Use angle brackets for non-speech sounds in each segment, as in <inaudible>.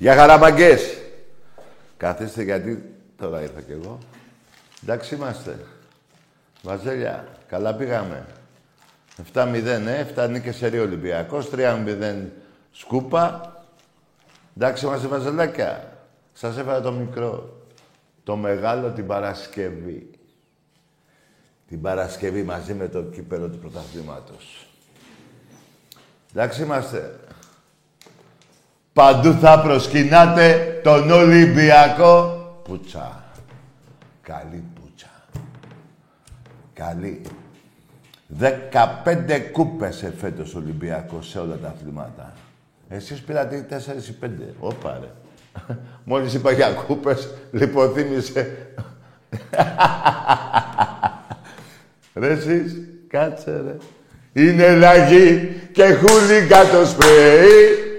Για χαραμαγκές. Καθίστε γιατί τώρα ήρθα κι εγώ. Εντάξει είμαστε. Βαζέλια, καλά πήγαμε. 7-0, ε, 7 νίκες σε Ολυμπιακός, 3-0 σκούπα. Εντάξει είμαστε βαζελάκια. Σας έφερα το μικρό. Το μεγάλο την Παρασκευή. Την Παρασκευή μαζί με το κύπελο του πρωταθλήματος. Εντάξει είμαστε. Παντού θα προσκυνάτε τον Ολυμπιακό. Πούτσα. Καλή πούτσα. Καλή. 15 κούπες εφέτος Ολυμπιακός σε όλα τα αθλήματα. Εσείς πήρατε 4 ή 5. Ωπα ρε. <laughs> Μόλις είπα για κούπες, λιποθύμησε. <laughs> ρε εσείς, κάτσε ρε. Είναι λαγή και χούλιγκα το σπρέι.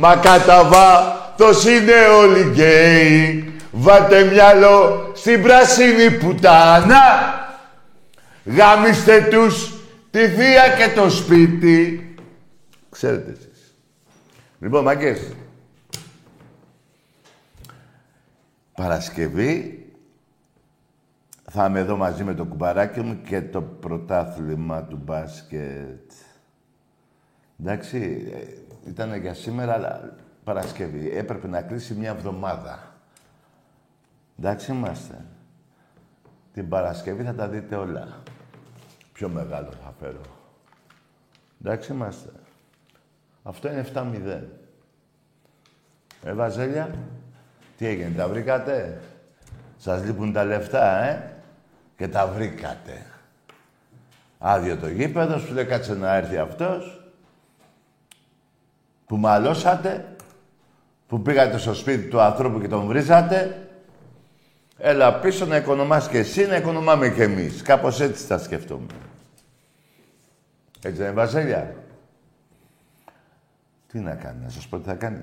Μα κατά βάθος είναι όλοι γκέι. Βάτε μυαλό στην πράσινη πουτάνα. Γάμιστε τους τη θεία και το σπίτι. Ξέρετε εσείς. Λοιπόν, μαγκές. Παρασκευή θα είμαι εδώ μαζί με το κουμπαράκι μου και το πρωτάθλημα του μπάσκετ. Εντάξει, ε, ήταν για σήμερα, αλλά Παρασκευή. Έπρεπε να κλείσει μια εβδομάδα. Εντάξει είμαστε. Την Παρασκευή θα τα δείτε όλα. Πιο μεγάλο θα φέρω. Εντάξει είμαστε. Αυτό είναι 7-0. Ε, Βαζέλια, τι έγινε, τα βρήκατε; Σας λείπουν τα λεφτά, ε; Και τα βρήκατε. Άδειο το γήπεδο, σου λέει κάτσε να έρθει αυτός που μαλώσατε, που πήγατε στο σπίτι του ανθρώπου και τον βρίζατε, έλα πίσω να οικονομάς και εσύ, να οικονομάμε και εμείς. Κάπως έτσι θα σκεφτούμε. Έτσι δεν είναι, Βασίλια. Τι να κάνει, να σας πω τι θα κάνει.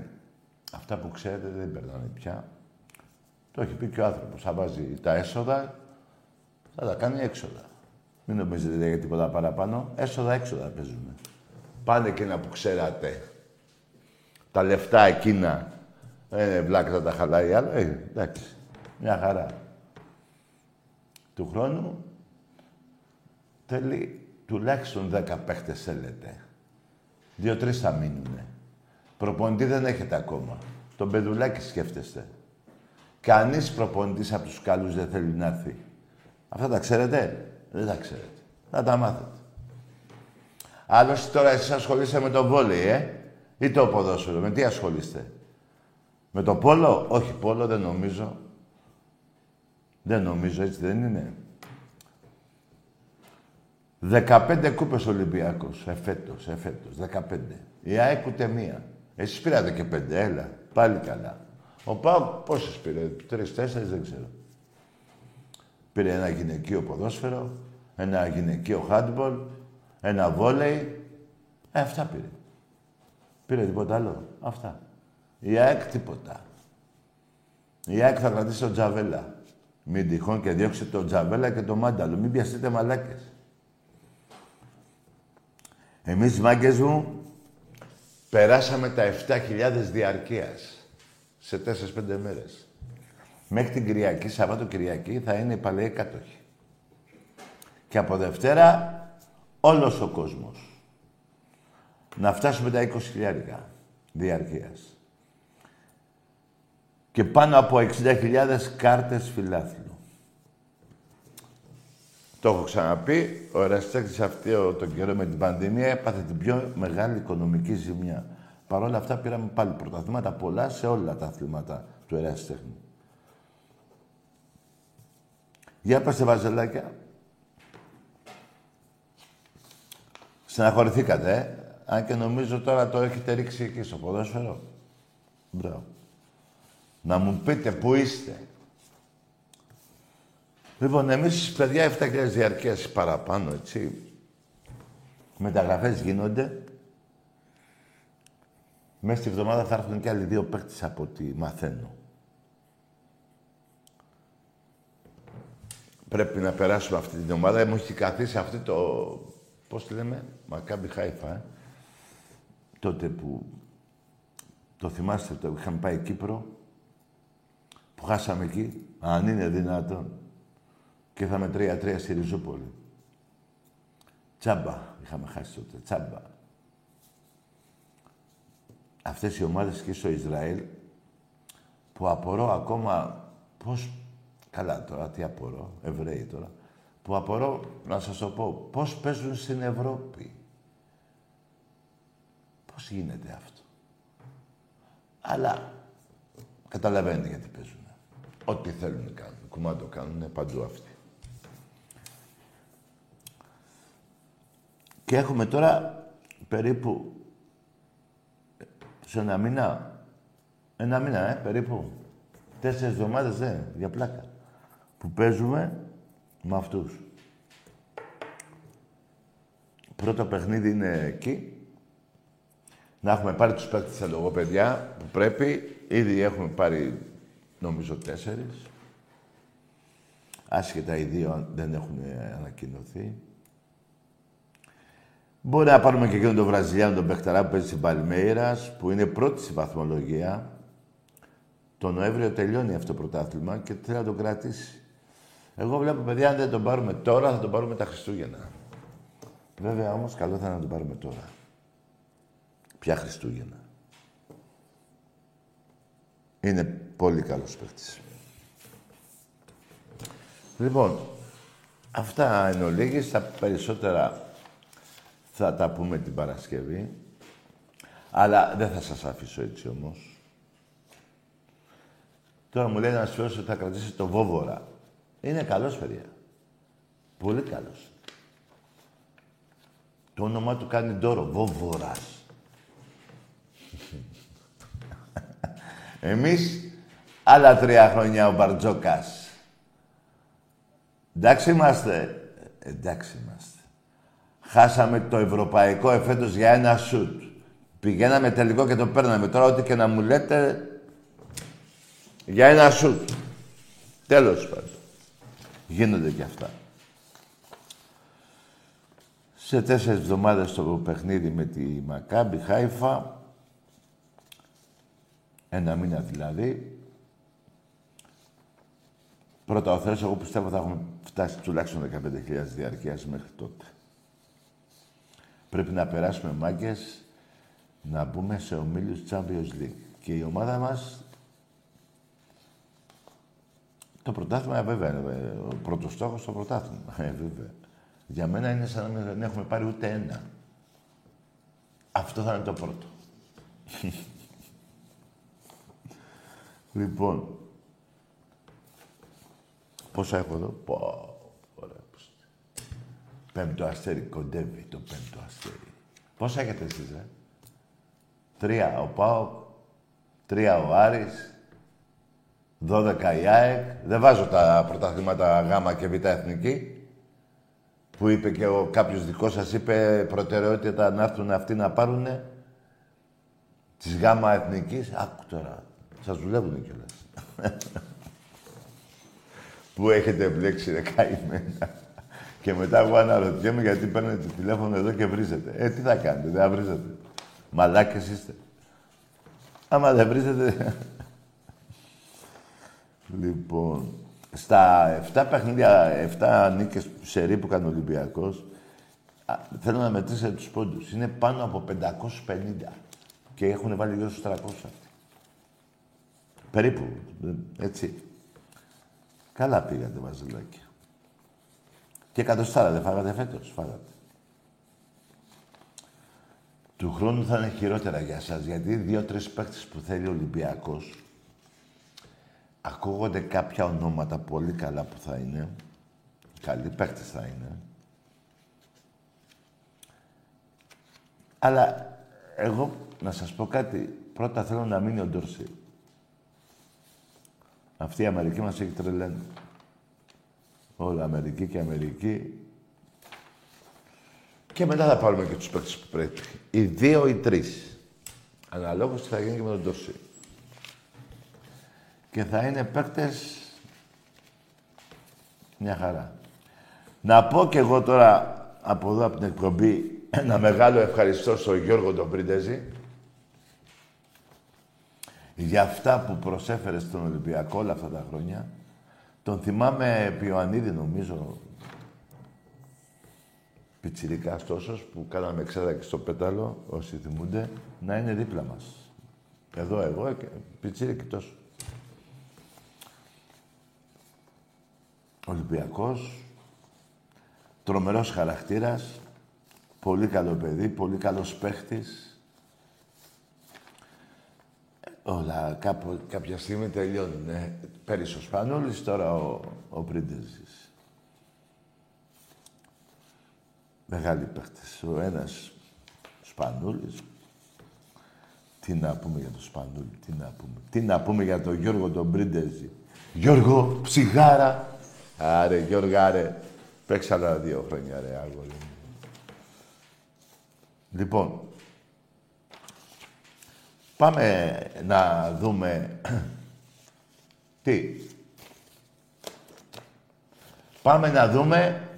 Αυτά που ξέρετε δεν περνάνε πια. Το έχει πει και ο άνθρωπος. Θα βάζει τα έσοδα, θα τα κάνει έξοδα. Μην νομίζετε για τίποτα παραπάνω. Έσοδα, έξοδα παίζουμε. Πάνε εκείνα που ξέρατε τα λεφτά εκείνα. Ε, βλάκα θα τα χαλάει άλλο. Ε, εντάξει. Μια χαρά. Του χρόνου θέλει τουλάχιστον δέκα παίχτες θέλετε. Δύο-τρεις θα μείνουνε. Προπονητή δεν έχετε ακόμα. Τον παιδουλάκι σκέφτεστε. Κανείς προπονητής από τους καλούς δεν θέλει να έρθει. Αυτά τα ξέρετε; Δεν τα ξέρετε. Θα τα μάθετε. Άλλωστε τώρα εσείς ασχολείστε με το βόλεϊ, ε. Ή το ποδόσφαιρο. Με τι ασχολείστε; Με το πόλο; Όχι, πόλο δεν νομίζω. Δεν νομίζω, έτσι δεν είναι. 15 κούπες Ολυμπιακός, εφέτος, εφέτος, 15. Η ΑΕΚ ούτε μία. Εσείς πήρατε και πέντε, έλα, πάλι καλά. Ο Πάο πόσες πήρε, τρεις, τέσσερις, δεν ξέρω. Πήρε ένα γυναικείο ποδόσφαιρο, ένα γυναικείο handball, ένα βόλεϊ. Ε, αυτά πήρε. Πήρε τίποτα άλλο; Αυτά. Η ΑΕΚ τίποτα. Η ΑΕΚ θα κρατήσει τον Τζαβέλα. Μην τυχόν και διώξετε τον Τζαβέλα και τον Μάνταλο. Μην πιαστείτε μαλάκες. Εμείς, μάγκες μου, περάσαμε τα 7.000 διαρκείας σε 4-5 μέρες. Μέχρι την Κυριακή, Σαββάτο Κυριακή, θα είναι οι παλαιοί κάτοχοι. Και από Δευτέρα, όλος ο κόσμος. Να φτάσουμε τα 20.000 διαρκείας. Και πάνω από 60.000 κάρτες φιλάθλου. Το έχω ξαναπεί, ο Εραστέκτης αυτό τον καιρό με την πανδημία έπαθε την πιο μεγάλη οικονομική ζημιά. Παρ' όλα αυτά πήραμε πάλι πρωταθλήματα πολλά σε όλα τα αθλήματα του Εραστέχνη. Για πάστε βαζελάκια. Στεναχωρηθήκατε, ε. Αν και νομίζω τώρα το έχετε ρίξει εκεί στο ποδόσφαιρο. Μπράβο. Να μου πείτε πού είστε. Λοιπόν, εμείς παιδιά 7.000 διαρκείας παραπάνω, έτσι. Μεταγραφές γίνονται. Μέσα στη βδομάδα θα έρθουν και άλλοι δύο παίκτες από ό,τι μαθαίνω. Πρέπει να περάσουμε αυτή την ομάδα. Μου έχει καθίσει αυτή το... Πώς τη λέμε, Μακάμπι Χάιφα, ε; Τότε που... Το θυμάστε, το είχαμε πάει Κύπρο, που χάσαμε εκεί. Αν είναι δυνατόν. Και ήρθαμε 3-3 στη Ριζούπολη. Τσάμπα είχαμε χάσει τότε. Τσάμπα. Αυτές οι ομάδες και στο Ισραήλ που απορώ ακόμα πώς... Καλά τώρα, τι απορώ, Εβραίοι τώρα. Που απορώ, να σας το πω, πώς παίζουν στην Ευρώπη. Πώς γίνεται αυτό; Αλλά καταλαβαίνετε γιατί παίζουν. Ό,τι θέλουν κάνουν. Κουμάντο κάνουν παντού αυτοί. Και έχουμε τώρα περίπου σε ένα μήνα, ένα μήνα, ε, περίπου, τέσσερις εβδομάδες, ε, για πλάκα, που παίζουμε με αυτούς. Πρώτο παιχνίδι είναι εκεί. Να έχουμε πάρει τους παίκτες στα λογοπαιδιά που πρέπει. Ήδη έχουμε πάρει, νομίζω, τέσσερις. Άσχετα οι δύο δεν έχουν ανακοινωθεί. Μπορεί να πάρουμε και εκείνον τον Βραζιλιάνο, τον Πεχταρά που παίζει στην Παλμέιρας, που είναι πρώτη στη βαθμολογία. Το Νοέμβριο τελειώνει αυτό το πρωτάθλημα και θέλει να τον κρατήσει. Εγώ βλέπω, παιδιά, αν δεν τον πάρουμε τώρα, θα τον πάρουμε τα Χριστούγεννα. Βέβαια, όμως, καλό θα είναι να τον πάρουμε τώρα. Ποια Χριστούγεννα. Είναι πολύ καλός παίκτης. Λοιπόν, αυτά είναι ολίγες. Τα περισσότερα θα τα πούμε την Παρασκευή. Αλλά δεν θα σας αφήσω έτσι όμως. Τώρα μου λέει ένας φίλος ότι θα κρατήσει το Βόβορα. Είναι καλός, παιδιά. Πολύ καλός. Το όνομά του κάνει ντόρο. Βόβορας. Εμείς άλλα τρία χρόνια ο Μπαρτζόκας. Εντάξει είμαστε. Εντάξει είμαστε. Χάσαμε το ευρωπαϊκό εφέτος για ένα σουτ. Πηγαίναμε τελικό και το παίρναμε. Τώρα ό,τι και να μου λέτε, για ένα σουτ. Τέλος πάντων. Γίνονται και αυτά. Σε τέσσερις εβδομάδες το παιχνίδι με τη Μακάμπι Χάιφα, ένα μήνα δηλαδή, πρώτα ο Θεός, εγώ πιστεύω θα έχουμε φτάσει τουλάχιστον 15.000 διαρκείας μέχρι τότε. Πρέπει να περάσουμε μάγκες να μπούμε σε ομίλους Champions League. Και η ομάδα μας το πρωτάθλημα, βέβαια, ο πρώτος στόχος το πρωτάθλημα. Ε, βέβαια. Για μένα είναι σαν να μην έχουμε πάρει ούτε ένα. Αυτό θα είναι το πρώτο. Λοιπόν, πόσα έχω εδώ; Πω. Πέμπτο αστέρι, κοντεύει το πέμπτο αστέρι. Πόσα έχετε εσείς, ε; Τρία ο Πάο, τρία ο Άρης, 12 η ΑΕΚ. Δεν βάζω τα πρωταθλήματα Γ και Β εθνική. Που είπε και ο κάποιος δικός σας είπε προτεραιότητα να έρθουν αυτοί να πάρουν της γάμα εθνικής. Άκου τώρα. Σας δουλεύουν κιόλας. Πού έχετε μπλέξει ρε καημένα. και μετά εγώ αναρωτιέμαι γιατί παίρνετε το τηλέφωνο εδώ και βρίζετε. Ε, τι θα κάνετε, δεν θα βρίζετε. Μαλάκες είστε. Άμα δεν βρίζετε... λοιπόν, στα 7 παιχνίδια, 7 νίκες σερή που κάνει ο Ολυμπιακός, θέλω να μετρήσετε τους πόντους. Είναι πάνω από 550 και έχουν βάλει γύρω στους 300 αυτοί. Περίπου, έτσι. Καλά πήγατε, Βαζελάκια. Και εκατοστάρα δεν φάγατε φέτος, φάγατε. Του χρόνου θα είναι χειρότερα για σας, γιατί δύο-τρεις παίκτες που θέλει ο Ολυμπιακός, ακούγονται κάποια ονόματα πολύ καλά που θα είναι. Καλοί παίκτες θα είναι. Αλλά εγώ να σας πω κάτι. Πρώτα θέλω να μείνει ο Ντόρση. Αυτή η Αμερική μας έχει τρελαίνει. Όλα Αμερική και Αμερική. Και μετά θα πάρουμε και τους παίκτες που πρέπει. Οι δύο ή τρεις. Αναλόγως τι θα γίνει και με τον Ντόρση. Και θα είναι παίκτες μια χαρά. Να πω και εγώ τώρα από εδώ από την εκπομπή ένα μεγάλο ευχαριστώ στον Γιώργο τον Πρίντεζη για αυτά που προσέφερε στον Ολυμπιακό όλα αυτά τα χρόνια. Τον θυμάμαι επί Ιωαννίδη, νομίζω, πιτσιρικάς τόσος, που κάναμε ξέρα και στο πέταλο, όσοι θυμούνται, να είναι δίπλα μας. Εδώ εγώ και πιτσιρικ τόσος. Ολυμπιακός, τρομερός χαρακτήρας, πολύ καλό παιδί, πολύ καλός παίχτης, Όλα κάπου, κάποια στιγμή τελειώνουν. Ε. Πέρυσι ο Σπανούλης, τώρα ο, ο Πρίντεζης. Μεγάλοι παίχτες. Ο ένας Σπανούλης. Τι να πούμε για τον Σπανούλη, τι να πούμε. Τι να πούμε για τον Γιώργο τον Πρίντεζη. Γιώργο, ψιγάρα. Άρε, Γιώργο, άρε. Παίξα άλλα δύο χρόνια, ρε, άγορι. Λοιπόν, Πάμε να δούμε... <clears throat> Τι. Πάμε να δούμε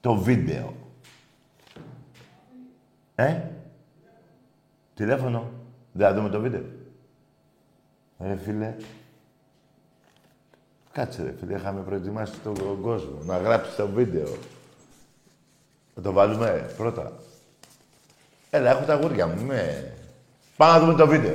το βίντεο. Ε; Τηλέφωνο. Δεν θα δούμε το βίντεο. Ρε φίλε. Κάτσε ρε φίλε, είχαμε προετοιμάσει τον κόσμο να γράψει το βίντεο. Θα το βάλουμε πρώτα. Έλα, έχω τα γούρια μου. Είμαι... Πάμε να δούμε το βίντεο.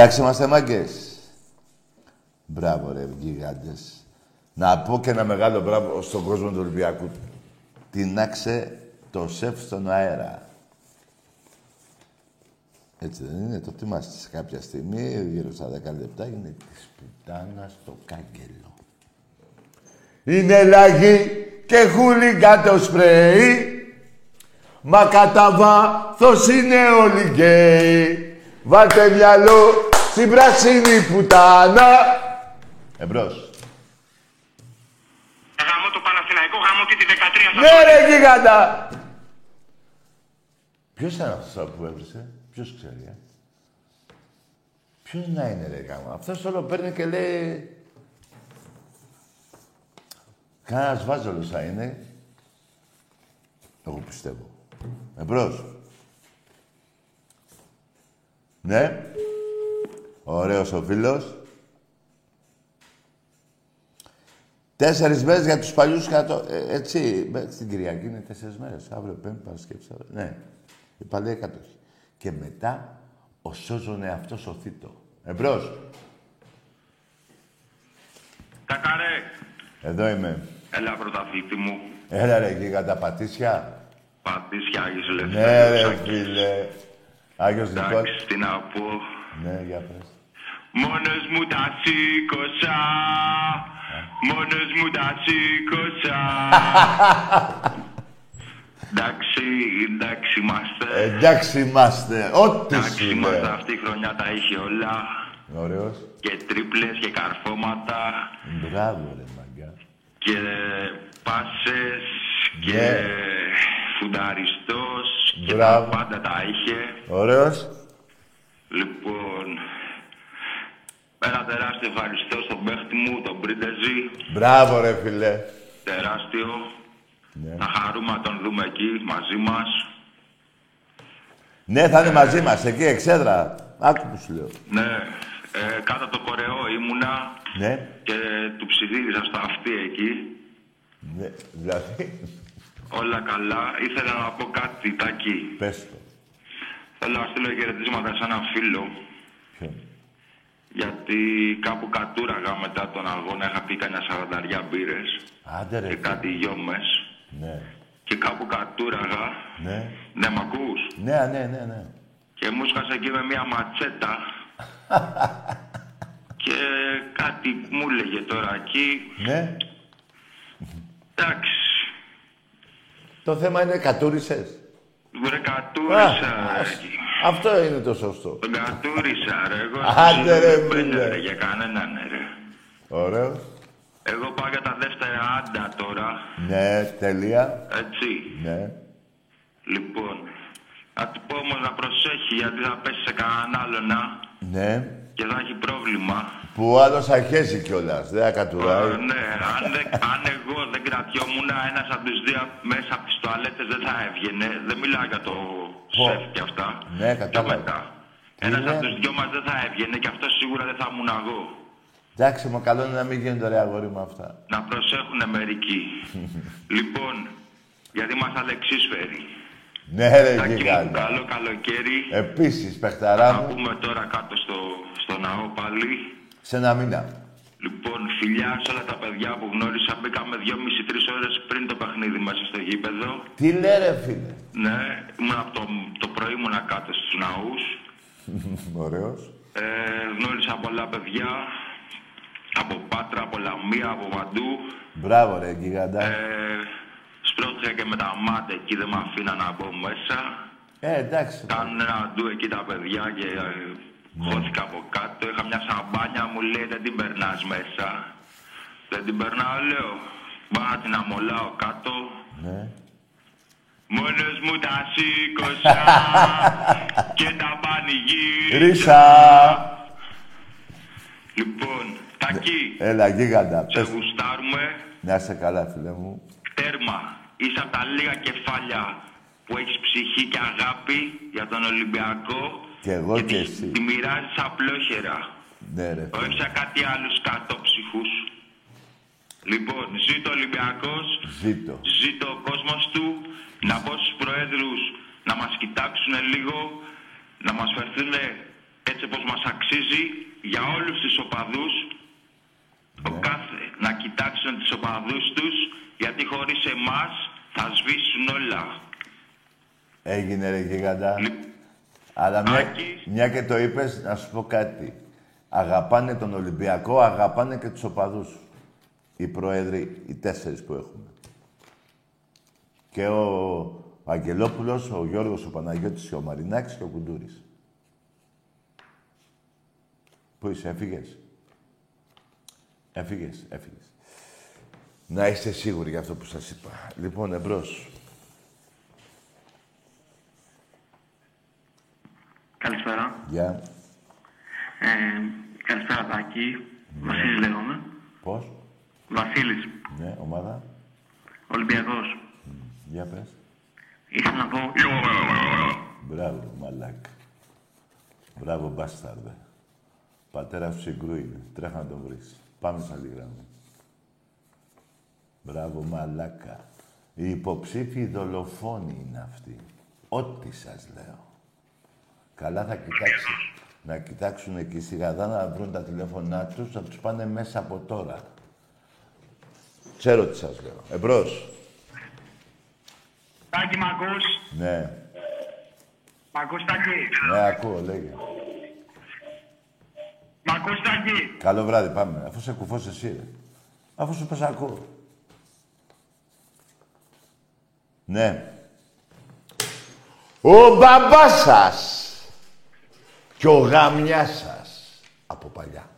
Εντάξει είμαστε μάγκες. Μπράβο ρε γιγάντες. Να πω και ένα μεγάλο μπράβο στον κόσμο του Ολυμπιακού. Τινάξε το σεφ στον αέρα. Έτσι δεν είναι, το θυμάστε σε κάποια στιγμή, γύρω στα 10 λεπτά, είναι της πουτάνας το κάγκελο. Είναι λαγί και χούλιγκα το σπρέι, μα κατά βάθος είναι όλοι γκέι. Βάλτε μυαλό στην πράσινη πουτάνα. Εμπρός. Γαμώ το Παναθηναϊκό, γαμώ και τη 13 Ναι ρε γίγαντα! Ποιος ήταν αυτός που έβρισε, ποιος ξέρει, ε; Ποιος να είναι ρε γάμα. Αυτός όλο παίρνει και λέει... Κανένας βάζολος θα είναι. Εγώ πιστεύω. Εμπρός. Ναι. Ωραίος ο φίλος. Τέσσερις μέρες για τους παλιούς κατώ... Ε, έτσι, με- στην Κυριακή είναι τέσσερις μέρες. Αύριο Πέμπτη, Παρασκευή, Σάββατο. Ναι, οι παλαιοί κατόχοι. Και μετά ο σώζον εαυτό ο θήτο. Εμπρό. Κακαρέ, Εδώ είμαι. έλα πρωταθλητή μου. Έλα ρε γίγα τα πατήσια. Πατήσια Άγιος Ναι ρε Ελευθέρος. φίλε. Άγιος λοιπόν. Εντάξει, τι να πω. Ναι, για πες. Μόνος μου τα σήκωσα. Μόνος μου τα σήκωσα. <laughs> εντάξει, εντάξει είμαστε. Εντάξει είμαστε. Ό,τι εντάξει σου είμαστε. λέω. Αυτή η χρονιά τα είχε όλα. Ωραίος. Και τρίπλες και καρφώματα. Μπράβο ρε μαγκά. Και πάσες. Και Ναι. φουνταριστός. Και Μπράβο. τα πάντα τα είχε. Ωραίος. Λοιπόν, ένα τεράστιο ευχαριστώ στον παίχτη μου, τον Πρίντεζη. Μπράβο ρε φίλε. Τεράστιο. Ναι. Θα χαρούμε να τον δούμε εκεί μαζί μας. Ναι, θα είναι μαζί μας, εκεί, εξέδρα. Άκου που σου λέω. Ναι, ε, κάτω από το κορεό ήμουνα Ναι, και του ψιθύριζα στο αυτί εκεί. ναι, δηλαδή, Όλα καλά. Ήθελα να πω κάτι, Τάκη. πες το. Θέλω να στείλω χαιρετίσματα σε έναν φίλο. Ποιον; Γιατί κάπου κατούραγα μετά τον αγώνα. Είχα πει κανένα σαρανταριά μπύρες Άντε ρε, και φίλε. κάτι γιόμες. ναι, Και κάπου κατούραγα. ναι, Ναι, μ' ακούς; ναι, ναι, ναι, ναι. Και μου σκάσε εκεί με μια ματσέτα. <laughs> και κάτι μου έλεγε τώρα εκεί. Ναι, Εντάξει, το θέμα είναι κατούρισες. Βρε Α, κατούρισα. ρε. ας- αυτό είναι το σωστό. Τον κατούρισα, ρε. Εγώ Άντε, ρε, δεν μπαίνω, φίλε. ρε, για κανέναν, ρε. Ωραίο. Εγώ πάω για τα δεύτερα άντα τώρα, Ναι, τέλεια. έτσι. Ναι. Λοιπόν, να του πω όμως να προσέχει γιατί θα πέσει σε κανέναν άλλον να Ναι. και θα έχει πρόβλημα. Που ο άλλος αρχίζει κιόλας. Δεν θα κατουράει. Ε, ναι, αν, δεν- αν εγώ δεν κρατιόμουν, ένας από τους δύο μέσα από τις τουαλέτες δεν θα έβγαινε. Δεν μιλάω για το Πω. σεφ και αυτά. Ναι, Και κατάλαβα. μετά. Τι Ένας είναι; από τους δυο μας δεν θα έβγαινε και αυτό σίγουρα δεν θα ήμουν εγώ. Εντάξει, μου καλό είναι να μην γίνονται ρε αγόρι μου αυτά. Να προσέχουνε μερικοί. <laughs> λοιπόν, γιατί μας αλεξίσφαιροι. Ναι, ρε Τάκη μου, γιγάντα. καλό καλοκαίρι. Επίσης, παιχταρά Να μου, πούμε τώρα κάτω στο, στο ναό πάλι. σε ένα μήνα. Λοιπόν, φιλιά σε όλα τα παιδιά που γνώρισα. Μπήκαμε 2,5-3 ώρες πριν το παιχνίδι μέσα στο γήπεδο. Τι λέει ρε φίλε. Ναι, ήμουν από το, το πρωί ήμουνα κάτω στους ναούς. <laughs> Ωραίος. Ε, γνώρισα πολλά παιδιά. Από Πάτρα, από Λαμία, από παντού. Μπράβο ρε γιγάντα. Ε, σπρώχτηκα και με τα μάτια εκεί, δεν με αφήνα να μπω μέσα. Ε, εντάξει. Κάνουν ένα ντου εκεί τα παιδιά και ε, χώθηκα από κάτω. Είχα μια σαμπάνια, μου λέει δεν την περνάς μέσα. Δεν την περνάω, λέω. Πάω να την αμολάω κάτω. Ναι. Μόνος μου τα σήκωσα <laughs> και τα πανηγύρισα. Ρίσα. Λοιπόν, Τακί, Έλα γίγαντα. σε Πες. γουστάρουμε Να είσαι καλά φίλε μου. Τέρμα. Είσαι από τα λίγα κεφάλια που έχεις ψυχή και αγάπη για τον Ολυμπιακό Κι εγώ και και τη- εσύ. τη μοιράζεις απλόχερα. Ναι ρε. Όχι σε κάτι άλλους κατόψυχους. Λοιπόν, ζήτω ο Ολυμπιακός, Ζήτω. ζήτω ο κόσμος του, να πω στους προέδρους να μας κοιτάξουν λίγο, να μας φερθούν έτσι όπως μας αξίζει για όλους τους οπαδούς ο κάθε, να κοιτάξουν τους οπαδούς τους γιατί χωρίς εμάς θα σβήσουν όλα. Έγινε ρε γίγαντα. Λι- Αλλά μια, Άκη. μια και το είπες, να σου πω κάτι. Αγαπάνε τον Ολυμπιακό, αγαπάνε και τους οπαδούς. Οι πρόεδροι, οι τέσσερις που έχουμε. Και ο Αγγελόπουλος, ο Γιώργος, ο Παναγιώτης και ο Μαρινάκης και ο Κουντούρης. Πού είσαι, έφυγες; Έφυγες, έφυγες. Να είστε σίγουροι για αυτό που σας είπα. Λοιπόν, εμπρός. Καλησπέρα. Γεια. Ε, καλησπέρα Τάκη. Βασίλης λέγομαι. Πώς; Βασίλης, Ναι, ομάδα. Ολυμπιακός. Για πες. Ήθελα να πω... Μπράβο, μαλάκα. Μπράβο, μπάσταρδε. Πατέρα σου συγκρού είναι. Τρέχα να τον βρεις. Πάμε στην άλλη γραμμή. Μπράβο, μαλάκα. Οι υποψήφοι δολοφόνοι είναι αυτοί. Ό,τι σας λέω. Καλά θα κοιτάξει, να κοιτάξουν εκεί σιγαδά να βρουν τα τηλέφωνά τους, να τους πάνε μέσα από τώρα. Ξέρω τι σας λέω. Εμπρός. Τάκη, μ' ακούς; Ναι. Μ' ακούς Τάκη; Ναι, ακούω, λέγε. Μ' ακούς Τάκη; Καλό βράδυ, πάμε. Αφού σε κουφός εσύ, ρε. Αφού σου πες ακούω. Ναι. Ο μπαμπάς σας και ο γαμιάς σας από παλιά.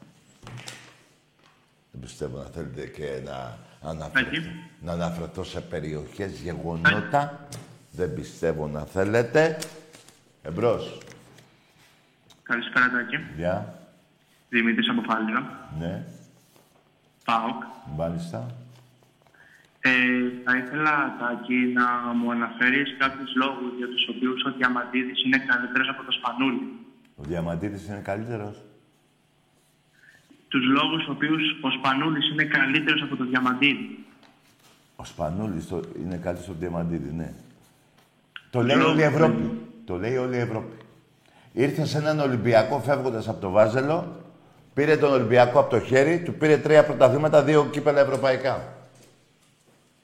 Δεν πιστεύω να θέλετε και να αναφερθώ, Έτσι. να αναφερθώ σε περιοχές, γεγονότα. Δεν πιστεύω να θέλετε. Εμπρός. Καλησπέρα Τάκη. Γεια. Δημήτρης από Φάληρα. Ναι. ΠΑΟΚ. Μάλιστα. Ε, θα ήθελα, Τάκη, να μου αναφέρεις κάποιους λόγους για τους οποίους ο Διαμαντίδης είναι καλύτερος από το Σπανούλι. Ο Διαμαντίδης είναι καλύτερος; Τους λόγους στους οποίους ο Σπανούλης είναι καλύτερος από το Διαμαντίδη. Ο Σπανούλης το... είναι καλύτερος από τον Διαμαντίδη, ναι. Το λέει Λόγω- όλη η Ευρώπη. Το λέει όλη η Ευρώπη. Ήρθε σε έναν Ολυμπιακό φεύγοντας από το Βάζελο, πήρε τον Ολυμπιακό από το χέρι, του πήρε τρία πρωταθλήματα, δύο κύπελα ευρωπαϊκά.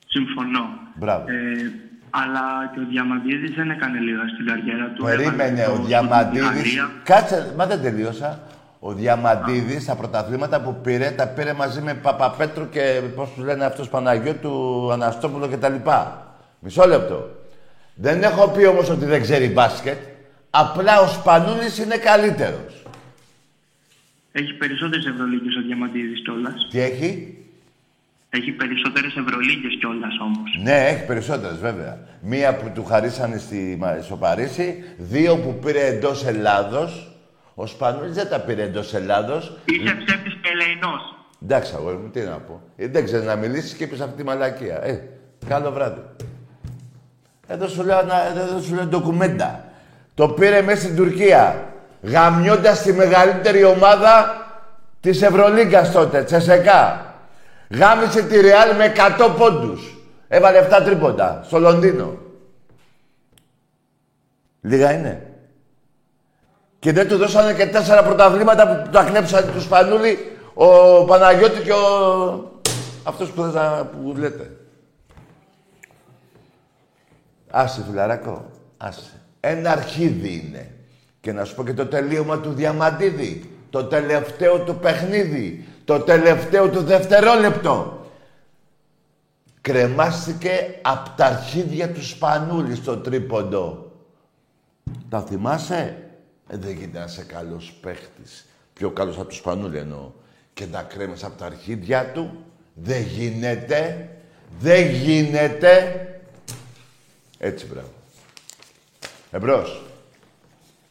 Συμφωνώ. Μπράβο. Ε, αλλά και ο Διαμαντίδης δεν έκανε λίγα στην καριέρα του. Περίμενε, Έβαλε ο το- Διαμαντίδης... την Γαλλία. Κάτσε, μα δεν τελείωσα. Ο Διαμαντίδης, τα πρωταθλήματα που πήρε, τα πήρε μαζί με Παπαπέτρου και πώς τους λένε αυτός Παναγιώτου, Αναστόπουλο κτλ. Μισό λεπτό. Δεν έχω πει όμως ότι δεν ξέρει μπάσκετ. Απλά ο Σπανούλης είναι καλύτερος. Έχει περισσότερες Ευρωλίγκες ο Διαμαντίδης κιόλας. Τι έχει; Έχει περισσότερες Ευρωλίγκες κιόλας όμως. Ναι, έχει περισσότερες βέβαια. Μία που του χαρίσανε στη, Μα- στο Παρίσι, δύο που πήρε εντός Ελλάδος. Ο Σπανούλης δεν τα πήρε εντός Ελλάδος. Είσαι ψεύτης και ελεηνός. Εντάξει, αγόρι μου, τι να πω. Ε, δεν ξέρεις να μιλήσεις και είπε αυτή τη μαλακία. Ε, καλό βράδυ. Εδώ σου λέω, να- εδώ σου λέω ντοκουμέντα. Το πήρε μέσα στην Τουρκία. Γαμιώντας τη μεγαλύτερη ομάδα της Ευρωλίγκας τότε, Τσεσεκά. Γάμισε τη Ρεάλ με 100 πόντους. Έβαλε 7 τρίποντα στο Λονδίνο. Λίγα είναι. Και δεν του δώσανε και τέσσερα πρωταβλήματα που τα κλέψανε τους Σπανούλη ο Παναγιώτη και ο... Αυτός που, θες να... που λέτε. Άσε, φιλαράκο. Άσε. Ένα αρχίδι είναι. Και να σου πω και το τελείωμα του Διαμαντίδη. Το τελευταίο του παιχνίδι. Το τελευταίο του δευτερόλεπτο. Κρεμάστηκε από τα αρχίδια του Σπανούλη στο τρίποντο. Τα θυμάσαι; Ε, δεν γίνεται να είσαι καλός παίχτης. Πιο καλός από τους Σπανούλη εννοώ. Και να κρέμεσαι από τα αρχίδια του. Δεν γίνεται. Δεν γίνεται. Έτσι, μπράβο. Εμπρός.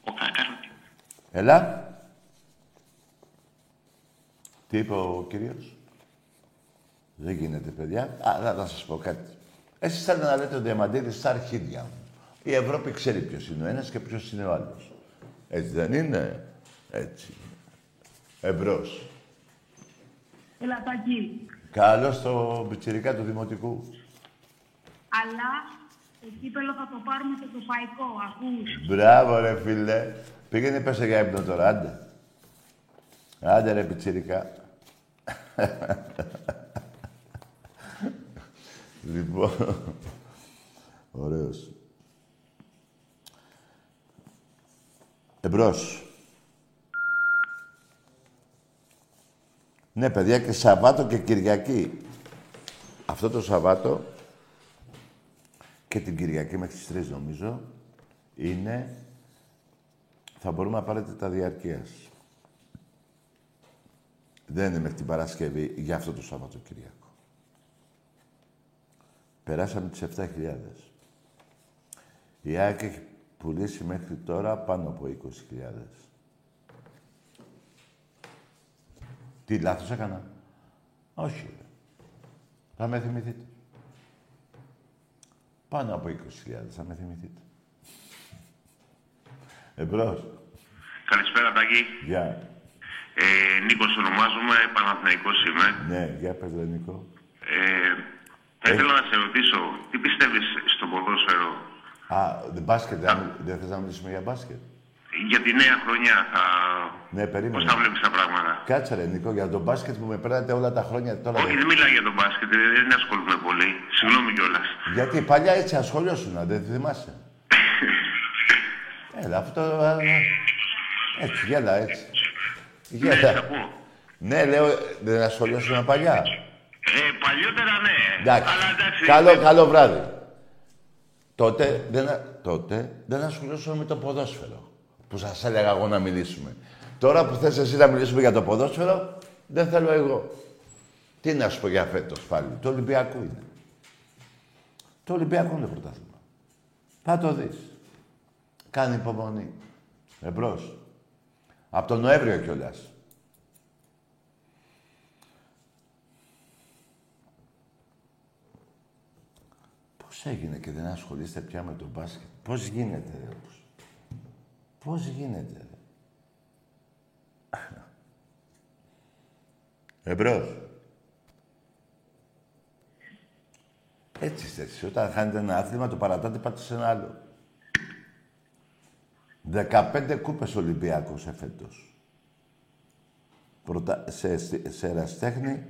Ο Κακαρότη. Έλα. Τι είπε ο κύριος; Δεν γίνεται, παιδιά. Α, θα, θα σας πω κάτι. Εσείς θέλετε να λέτε ο Διαμαντίδης στα αρχίδια μου. Η Ευρώπη ξέρει ποιος είναι ο ένας και ποιος είναι ο άλλος. Έτσι δεν είναι; Έτσι. Εμπρός. Έλα, Τάκη. Καλώς στο πιτσιρικά του Δημοτικού. Αλλά το κύπελο θα το πάρουμε στο τοπαϊκό, ακούς. Μπράβο ρε φίλε. Πήγαινε πέσε για ύπνο τώρα, άντε. Άντε ρε πιτσιρικά. Λοιπόν, ωραίος. Εμπρός. Ναι, παιδιά, και Σαββάτο και Κυριακή. Αυτό το Σαββάτο και την Κυριακή μέχρι τις 3 νομίζω είναι... Θα μπορούμε να πάρετε τα διαρκείας. Δεν είναι μέχρι την Παρασκευή για αυτό το Σαββατοκύριακο. Περάσαμε τις 7.000. Η ΑΕΚ έχει πουλήσει μέχρι τώρα πάνω από 20.000. Τι λάθος έκανα; Όχι. Θα με θυμηθείτε. Πάνω από 20.000 θα με θυμηθείτε. Εμπρός. Καλησπέρα, Τάκη. Γεια. Ε, Νίκος ονομάζομαι, Παναθηναϊκός είμαι. Ναι, για πες ρε Νίκο. Ε, θα ήθελα να σε ρωτήσω, τι πιστεύεις στο ποδόσφαιρο; Α, the μπάσκετ, δεν, δεν θες να μιλήσουμε για μπάσκετ; για τη νέα χρονιά, θα... Ναι, περίμενε. πώς θα βλέπεις τα πράγματα; Κάτσε ρε Νίκο, για τον μπάσκετ που με παίρνατε όλα τα χρόνια τώρα. Όχι, δεν- δεν μιλάω για τον μπάσκετ, δεν δεν ασχολούμαι πολύ. Συγγνώμη κιόλας. Γιατί παλιά έτσι ασχολιώσουν, δεν θυμάσαι. <laughs> Έλα, αυτό... α, Έτσι, γέλα, έτσι. Ναι, Γέλα. θα πω. Ναι, λέω, δεν ασχολιώσουν παλιά. Ε, παλιότερα ναι. Εντάξει. Αλλά εντάξει. Καλό, καλό βράδυ. Τότε δεν, α- τότε δεν ασχολούσαμε με το ποδόσφαιρο. Που σας έλεγα εγώ να μιλήσουμε. Τώρα που θες εσύ να μιλήσουμε για το ποδόσφαιρο, δεν θέλω εγώ. Τι να σου πω για φέτος πάλι. Το Ολυμπιακό είναι. Το Ολυμπιακό είναι πρωτάθλημα. Θα το δεις. Κάνει υπομονή. Εμπρός. Από τον Νοέμβριο κιόλας. Πώς έγινε και δεν ασχολείστε πια με τον μπάσκετ; Πώς γίνεται, ρε. Πώς, πώς γίνεται, ρε; <laughs> Εμπρός. Έτσι είστε εσείς. Όταν χάνετε ένα άθλημα, το παρατάτε, πάτε σε ένα άλλο. 15 κούπες Ολυμπιακός εφέτος. Πρωτα... Σε, σε εραστέχνη,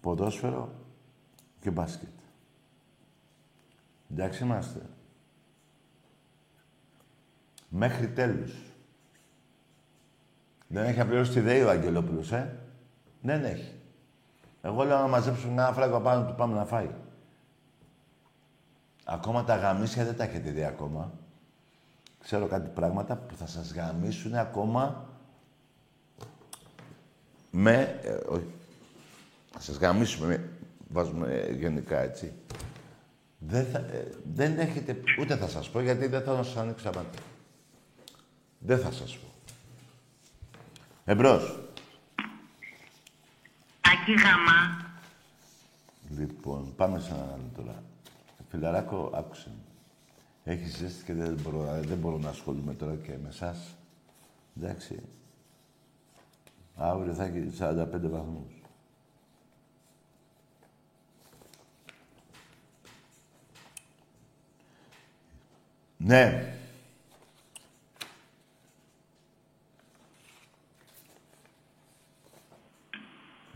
ποδόσφαιρο και μπάσκετ. Εντάξει είμαστε. Μέχρι τέλους. Δεν έχει απληρώσει τη ΔΕΗ ο Αγγελόπουλος, ε; Δεν έχει. Εγώ λέω να μαζέψουμε ένα φράγκο πάνω του πάμε να φάει. Ακόμα τα γαμίσια δεν τα έχετε δει ακόμα. Ξέρω κάτι πράγματα που θα σας γαμίσουν ακόμα με... Ε, όχι. Θα σας γαμίσουμε, με, βάζουμε ε, γενικά έτσι. Δεν, θα, ε, δεν έχετε... Ούτε θα σας πω, γιατί δεν θα σας ανοίξω τα μάτια. Δεν θα σας πω. Εμπρός. Ακή χαμά. Λοιπόν, πάμε σε έναν άλλο τώρα. Φιλαράκο, άκουσε. με. Έχεις ζέστη και δεν μπορώ, δεν μπορώ να ασχολούμαι τώρα και με εσάς. Εντάξει. Αύριο θα έχει 45 βαθμούς. Ναι.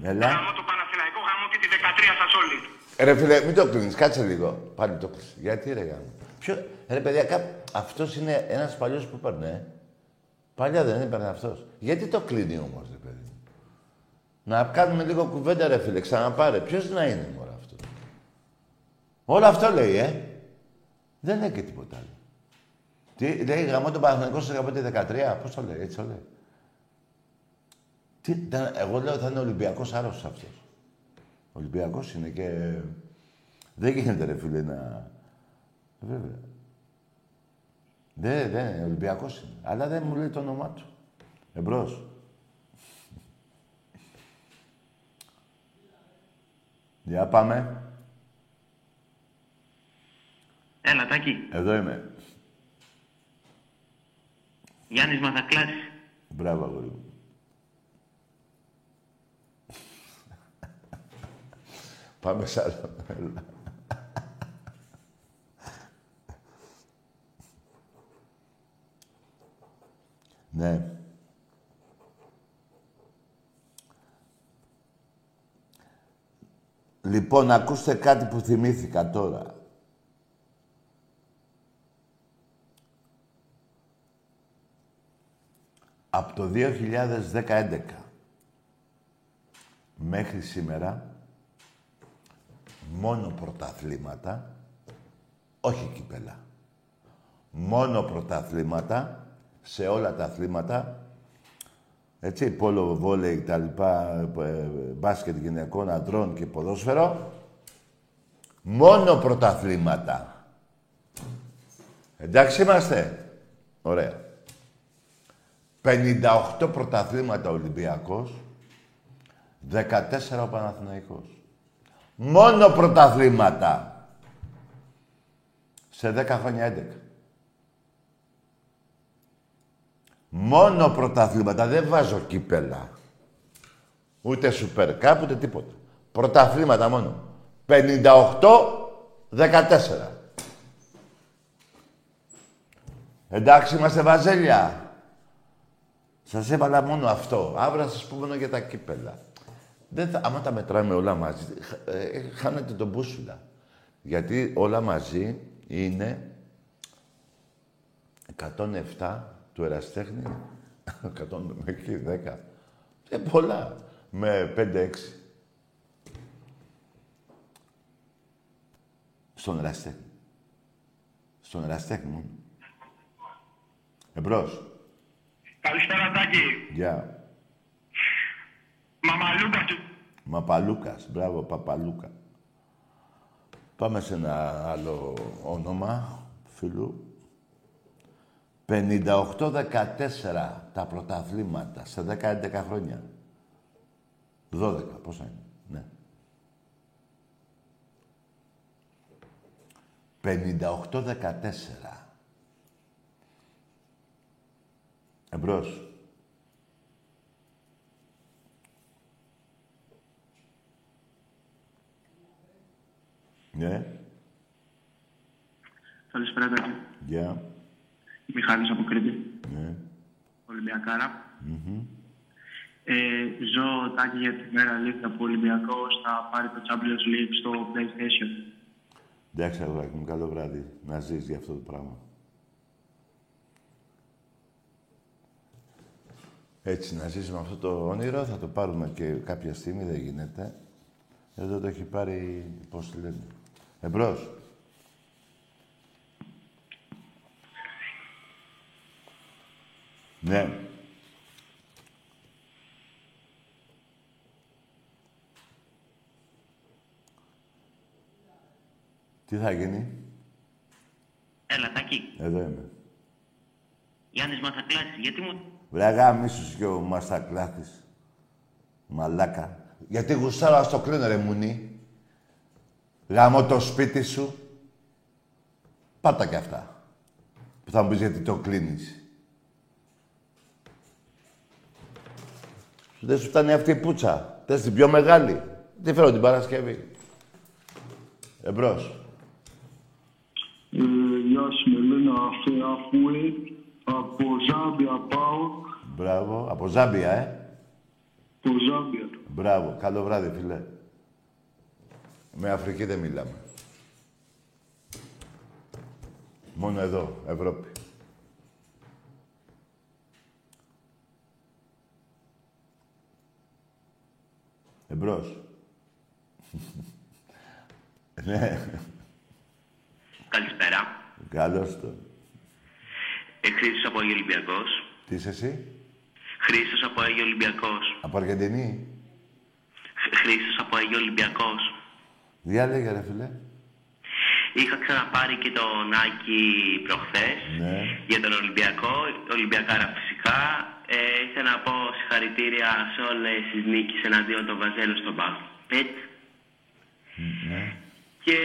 Έλα. Γάμο το Παναθηναϊκό, γάμο και τη 13 σας όλοι. Ρε φίλε, μην το κλείνεις, κάτσε λίγο. Πάλι το κλείνεις. Γιατί ρε γάμο. Ποιο... Ρε παιδιά, κά... αυτός είναι ένας παλιός που έπαιρνε. ε. Παλιά δεν έπαιρνε αυτός. Γιατί το κλείνει όμως, ρε παιδί. μου; Να κάνουμε λίγο κουβέντα, ρε φίλε, ξαναπάρε. Ποιος να είναι μωρά αυτός; Όλο αυτό λέει, ε. Δεν λέει και τίποτα άλλο. Τι λέει γαμό τον Παναθηναϊκό σε 15-13. Πώς το λέει, έτσι το λέει. Τι, ήταν- εγώ λέω θα είναι Ολυμπιακός άρρωστος αυτός. Ολυμπιακός είναι και... Δεν γίνεται ρε φίλε να... Βέβαια. Δεν, δεν, Ολυμπιακός είναι. Αλλά δεν μου λέει το όνομά του. Εμπρός. Για πάμε. Έλα, Τάκη. Εδώ είμαι. Γιάννης Μαθακλάς. Μπράβο, αγόρι μου. Πάμε σ' άλλο. Ναι. Λοιπόν, ακούστε κάτι που θυμήθηκα τώρα. Από το 2011 μέχρι σήμερα, μόνο πρωταθλήματα, όχι κύπελα. Μόνο πρωταθλήματα, σε όλα τα αθλήματα, έτσι, πόλο, βόλεϊ, τα λοιπά, ε, μπάσκετ γυναικών, αντρών και ποδόσφαιρο, μόνο πρωταθλήματα. Εντάξει είμαστε. Ωραία. 58 πρωταθλήματα Ολυμπιακός, 14 ο Παναθηναϊκός. Μόνο πρωταθλήματα. Σε 10 χρόνια 11. Μόνο πρωταθλήματα. Δεν βάζω κύπελα. Ούτε σούπερ κάπου, ούτε τίποτα. Πρωταθλήματα μόνο. 58-14. Εντάξει, είμαστε βαζέλια. Σας έβαλα μόνο αυτό. Αύριο θα σας πούμε μόνο για τα κύπελα. Δεν θα, άμα τα μετράμε όλα μαζί, ε, χάνετε τον μπούσουλα. Γιατί όλα μαζί είναι 107 του εραστέχνη, 100 μέχρι 10. Ε, πολλά. Με 5-6. Στον εραστέχνη. Στον εραστέχνη μόνο. Εμπρός. Καλησπέρα, Τάκη. Γεια. Μαμαλούκα του. Μαπαλούκας. Μπράβο, Παπαλούκα. Πάμε σε ένα άλλο όνομα φίλου. 58-14 τα πρωταθλήματα σε 10-11 χρόνια. 12, πόσα είναι, ναι. 58-14. Εμπρός. Ναι. Καλησπέρα, Τάκη. Γεια. Μιχάλης από Κρήτη. Ναι. Ολυμπιακάρα. Μμμ. Ε, ζω, Τάκη, για τη μέρα αλήθεια που ο Ολυμπιακός θα πάρει το Champions League στο PlayStation. Εντάξει, αγοράκι μου, καλό βράδυ. Να ζεις για αυτό το πράγμα. Έτσι, να ζεις με αυτό το όνειρο, θα το πάρουμε και κάποια στιγμή, δεν γίνεται. Εδώ το έχει πάρει, πώς τη λένε, εμπρός. Ναι. Τι θα γίνει, Έλα, Τάκη. εδώ είμαι. Γιάννης Μαθακλάσης, γιατί μου... Βρε γάμισους και ο Μαστακλάθης. Μαλάκα. Γιατί γουστάρα στο κλείνω ρε μουνί. Γάμω το σπίτι σου. Πάτα κι αυτά. Που θα μου πεις γιατί το κλείνεις. Δεν σου φτάνει αυτή η πουτσα. Θες την πιο μεγάλη. Τι φέρω την Παρασκευή. Εμπρός. Ε, γεια σου, με λένε Αφουέ, από Ζάμπια πάω, Μπράβο. Από Ζάμπια, ε. από Ζάμπια. Μπράβο. Καλό βράδυ, φίλε. Με Αφρική δεν μιλάμε. Μόνο εδώ, Ευρώπη. Εμπρός. <laughs> ναι, Καλησπέρα. καλώς το. Ε, Χρήστος από Άγιο Ολυμπιακός. Τι είσαι εσύ, Χρήστος από Άγιο Ολυμπιακός. από Αργεντινή; Χ- Χρήστος από Άγιο Ολυμπιακός. Διάλεγε, ρε φίλε. Είχα ξαναπάρει και τον Άκη προχθές Ναι. για τον Ολυμπιακό, Ολυμπιακάρα φυσικά. Ε, ήθελα να πω συγχαρητήρια σε όλες τις νίκες εναντίον των Βαζέλων στον μπάσκετ. Ναι, Και,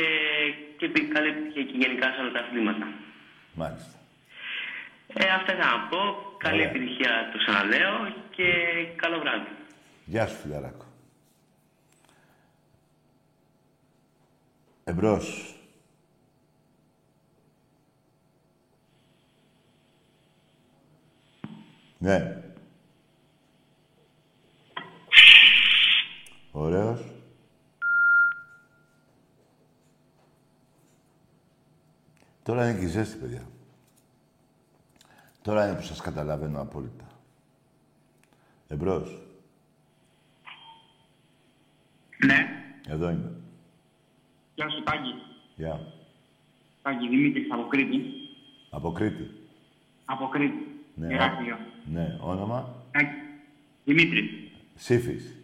και πει- καλή επιτυχία και γενικά σε όλα τα αθλήματα. μάλιστα. Ε, αυτά θα να πω. Καλή Ωραία. επιτυχία, το ξαναλέω και καλό βράδυ. Γεια σου, φιλαράκο. Εμπρός. Ναι. Ωραίος. Τώρα είναι και η ζέστη, παιδιά. Τώρα είναι που σας καταλαβαίνω απόλυτα. Εμπρός. Ναι. Εδώ είμαι. Γεια σου, Τάκη. Γεια. Τάκη, Δημήτρης από Κρήτη. Από Κρήτη. Από Κρήτη. Ναι. Ηράκλειο. Ναι. Όνομα; Τάκη. Δημήτρης. Σύφης.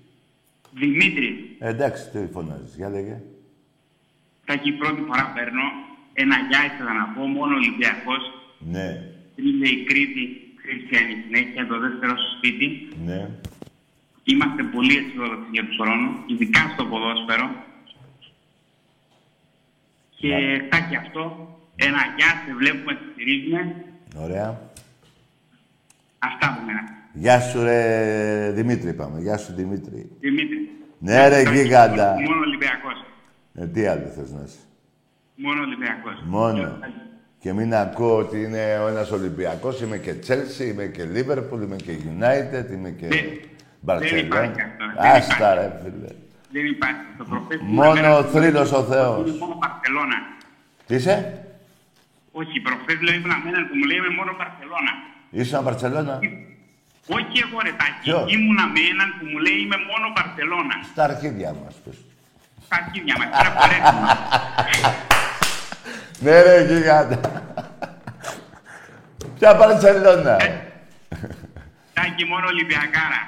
Δημήτρης. Ε, εντάξει, τι φωνάζεις. Για λέγε. Τάκη, πρώτη φορά παίρνω. Ένα γεια ήθελα να πω, μόνο Ολυμπιακός. Ναι. Είναι η Κρήτη χριστιανή συνέχεια, το δεύτερο στο σπίτι. Ναι. Είμαστε πολύ αισιόδοξοι για τους χρόνους, ειδικά στο ποδόσφαιρο. Και κάτι αυτό, ένα γεια, σε βλέπουμε, σε στηρίζουμε. Ωραία. Αυτά από μένα. Γεια σου, ρε Δημήτρη, είπαμε. Γεια σου, Δημήτρη. Δημήτρη. Ναι, ρε, Τάκη, γίγαντα. Μόνο Ολυμπιακός. Ε, τι άλλο θες να είσαι; Μόνο Ολυμπιακός. Μόνο. Και μην ακούω ότι είναι ο ένας Ολυμπιακός. Είμαι και Chelsea, είμαι και Liverpool, είμαι και United, είμαι και Δεν- Barcelona. δεν υπάρχει αυτό. Δεν Άστα, υπάρχει. ρε, φίλε. Δεν υπάρχει. Το προχθές που Μόνο ήμουν ο μέρα- θρύλος ο Θεός. Είναι μόνο Παρσελώνα. Τι είσαι; Όχι, προχθές λέω ήμουν με έναν που μου λέει είμαι μόνο Παρσελώνα. Ήσουν Μπαρτσελώνα. Όχι εγώ ρε Τάκη. Ποιος; Ήμουνα με έναν που μου λέει είμαι μόνο Παρσελώνα. Στα αρχίδια μας, πες. Τα αρχίδια μας. Τώρα χωρέσουμε. <laughs> Ναι, ρε, γίγαντα. Ποια Μπαρτσελώνα. Τάκη μόνο Ολυμπιακάρα.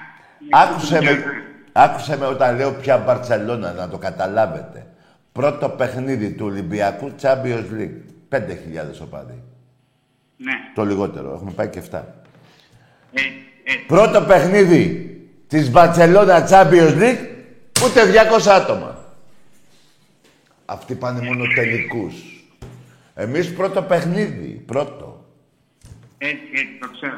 Άκουσε με, άκουσε με όταν λέω πια Μπαρτσελώνα, να το καταλάβετε. Πρώτο παιχνίδι του Ολυμπιακού Champions League. 5.000 οπαδοί. Ναι. Το λιγότερο. Έχουμε πάει και 7. Ε, ε, Πρώτο παιχνίδι της Μπαρτσελώνα Champions League, ούτε 200 άτομα. Αυτοί πάνε μόνο τελικούς. Εμείς πρώτο παιχνίδι. Πρώτο. έτσι, έτσι, το ξέρω.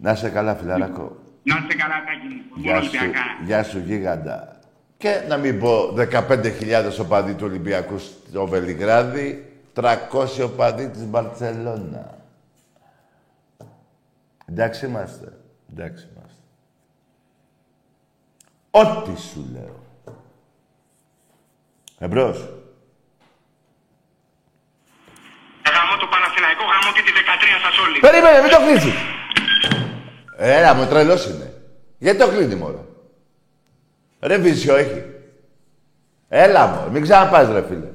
Να σε καλά, φιλαράκο. Να είστε καλά, Τάκη μου. Μόνο Γεια σου, Ολυμπιακάρα. γεια σου γίγαντα. Και να μην πω 15.000 οπαδοί του Ολυμπιακού στο Βελιγράδι, 300 οπαδοί της Μπαρτσελώνα. Εντάξει είμαστε. Εντάξει είμαστε. Ό,τι σου λέω. Εμπρός. Γαμώ το Παναθηναϊκό, γαμώ και τη 13 σας όλοι. Περίμενε, μην το κλείσεις. Έλα, μου τρελός είναι. Γιατί το κλείνει, μωρό. Ρε βίσιο έχει. Έλα, μωρό. Μην ξαναπάς, ρε φίλε.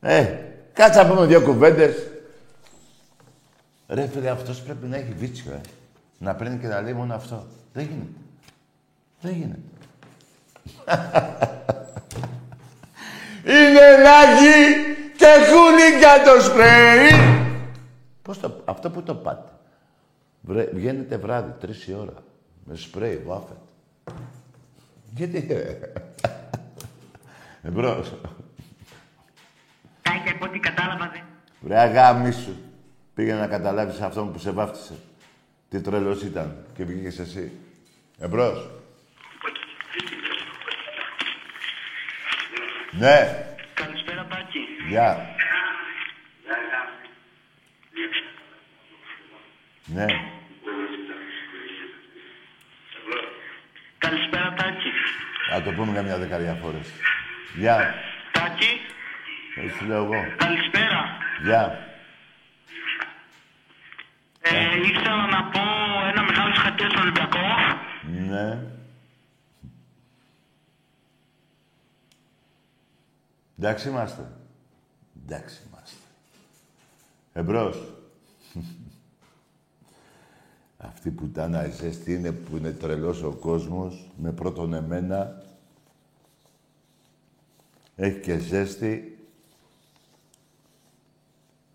Ε, κάτσε να πούμε δύο κουβέντες. Ρε φίλε, αυτός πρέπει να έχει βίτσιο, ε. Να παίρνει και να λέει μόνο αυτό. Δεν γίνεται. Δεν γίνεται. Είναι λάγι και χούλιγκα το σπρέι. Πώς το... Αυτό που το πάτε. Βρε, βγαίνετε βράδυ, τρεις η ώρα. Με σπρέι, βάφετ. Γιατί, ρε. Εμπρός. Τάκη, από ό,τι κατάλαβα, δεν. Βρε αγάμι σου. Πήγε να καταλάβεις αυτόν που σε βάφτισε. Τι τρελός ήταν και βγήκες εσύ. Εμπρός. Ναι. Καλησπέρα, Τάκη. Γεια. Ναι. Καλησπέρα, Τάκη. Θα το πούμε καμιά δεκαριά φορές. Γεια. Τάκη, Έτσι σου λέω εγώ. καλησπέρα. Γεια. Ε, ήθελα να πω ένα μεγάλο συγχαρητήριο στον Ολυμπιακό. Ναι. Εντάξει είμαστε. Εντάξει είμαστε. Εμπρός. Αυτή η πουτάνα η ζέστη είναι που είναι τρελός ο κόσμος, με πρώτον εμένα. Έχει και ζέστη.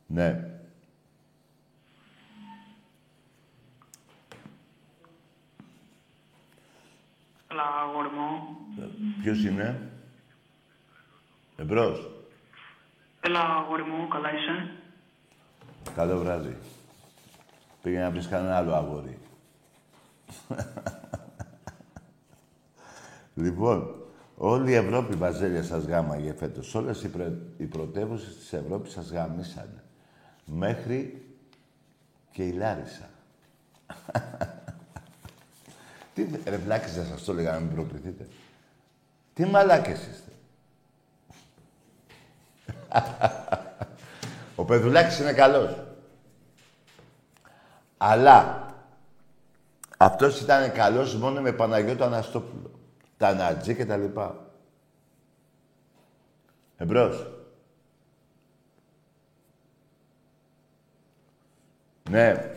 Ναι. Έλα, αγόρι μου. Ποιος είναι; Εμπρός. Έλα, αγόρι μου, καλά είσαι; Καλό βράδυ. Πήγαινε να βρεις κανένα άλλο αγόρι. λοιπόν, όλη η Ευρώπη βαζέλια σας γάμαγε φέτος. Όλες οι, πρε... οι πρωτεύουσες της Ευρώπης σας γαμίσανε. Μέχρι και η Λάρισα. <laughs> Τι, ρε βλάκες, δεν σας το έλεγα να μην προκριθείτε. Τι μαλάκες είστε. <laughs> Ο Πεδουλάκης είναι καλός. Αλλά αυτός ήταν καλός μόνο με Παναγιώτο Αναστόπουλο. Τα Νατζή και τα λοιπά. Εμπρός. Ναι.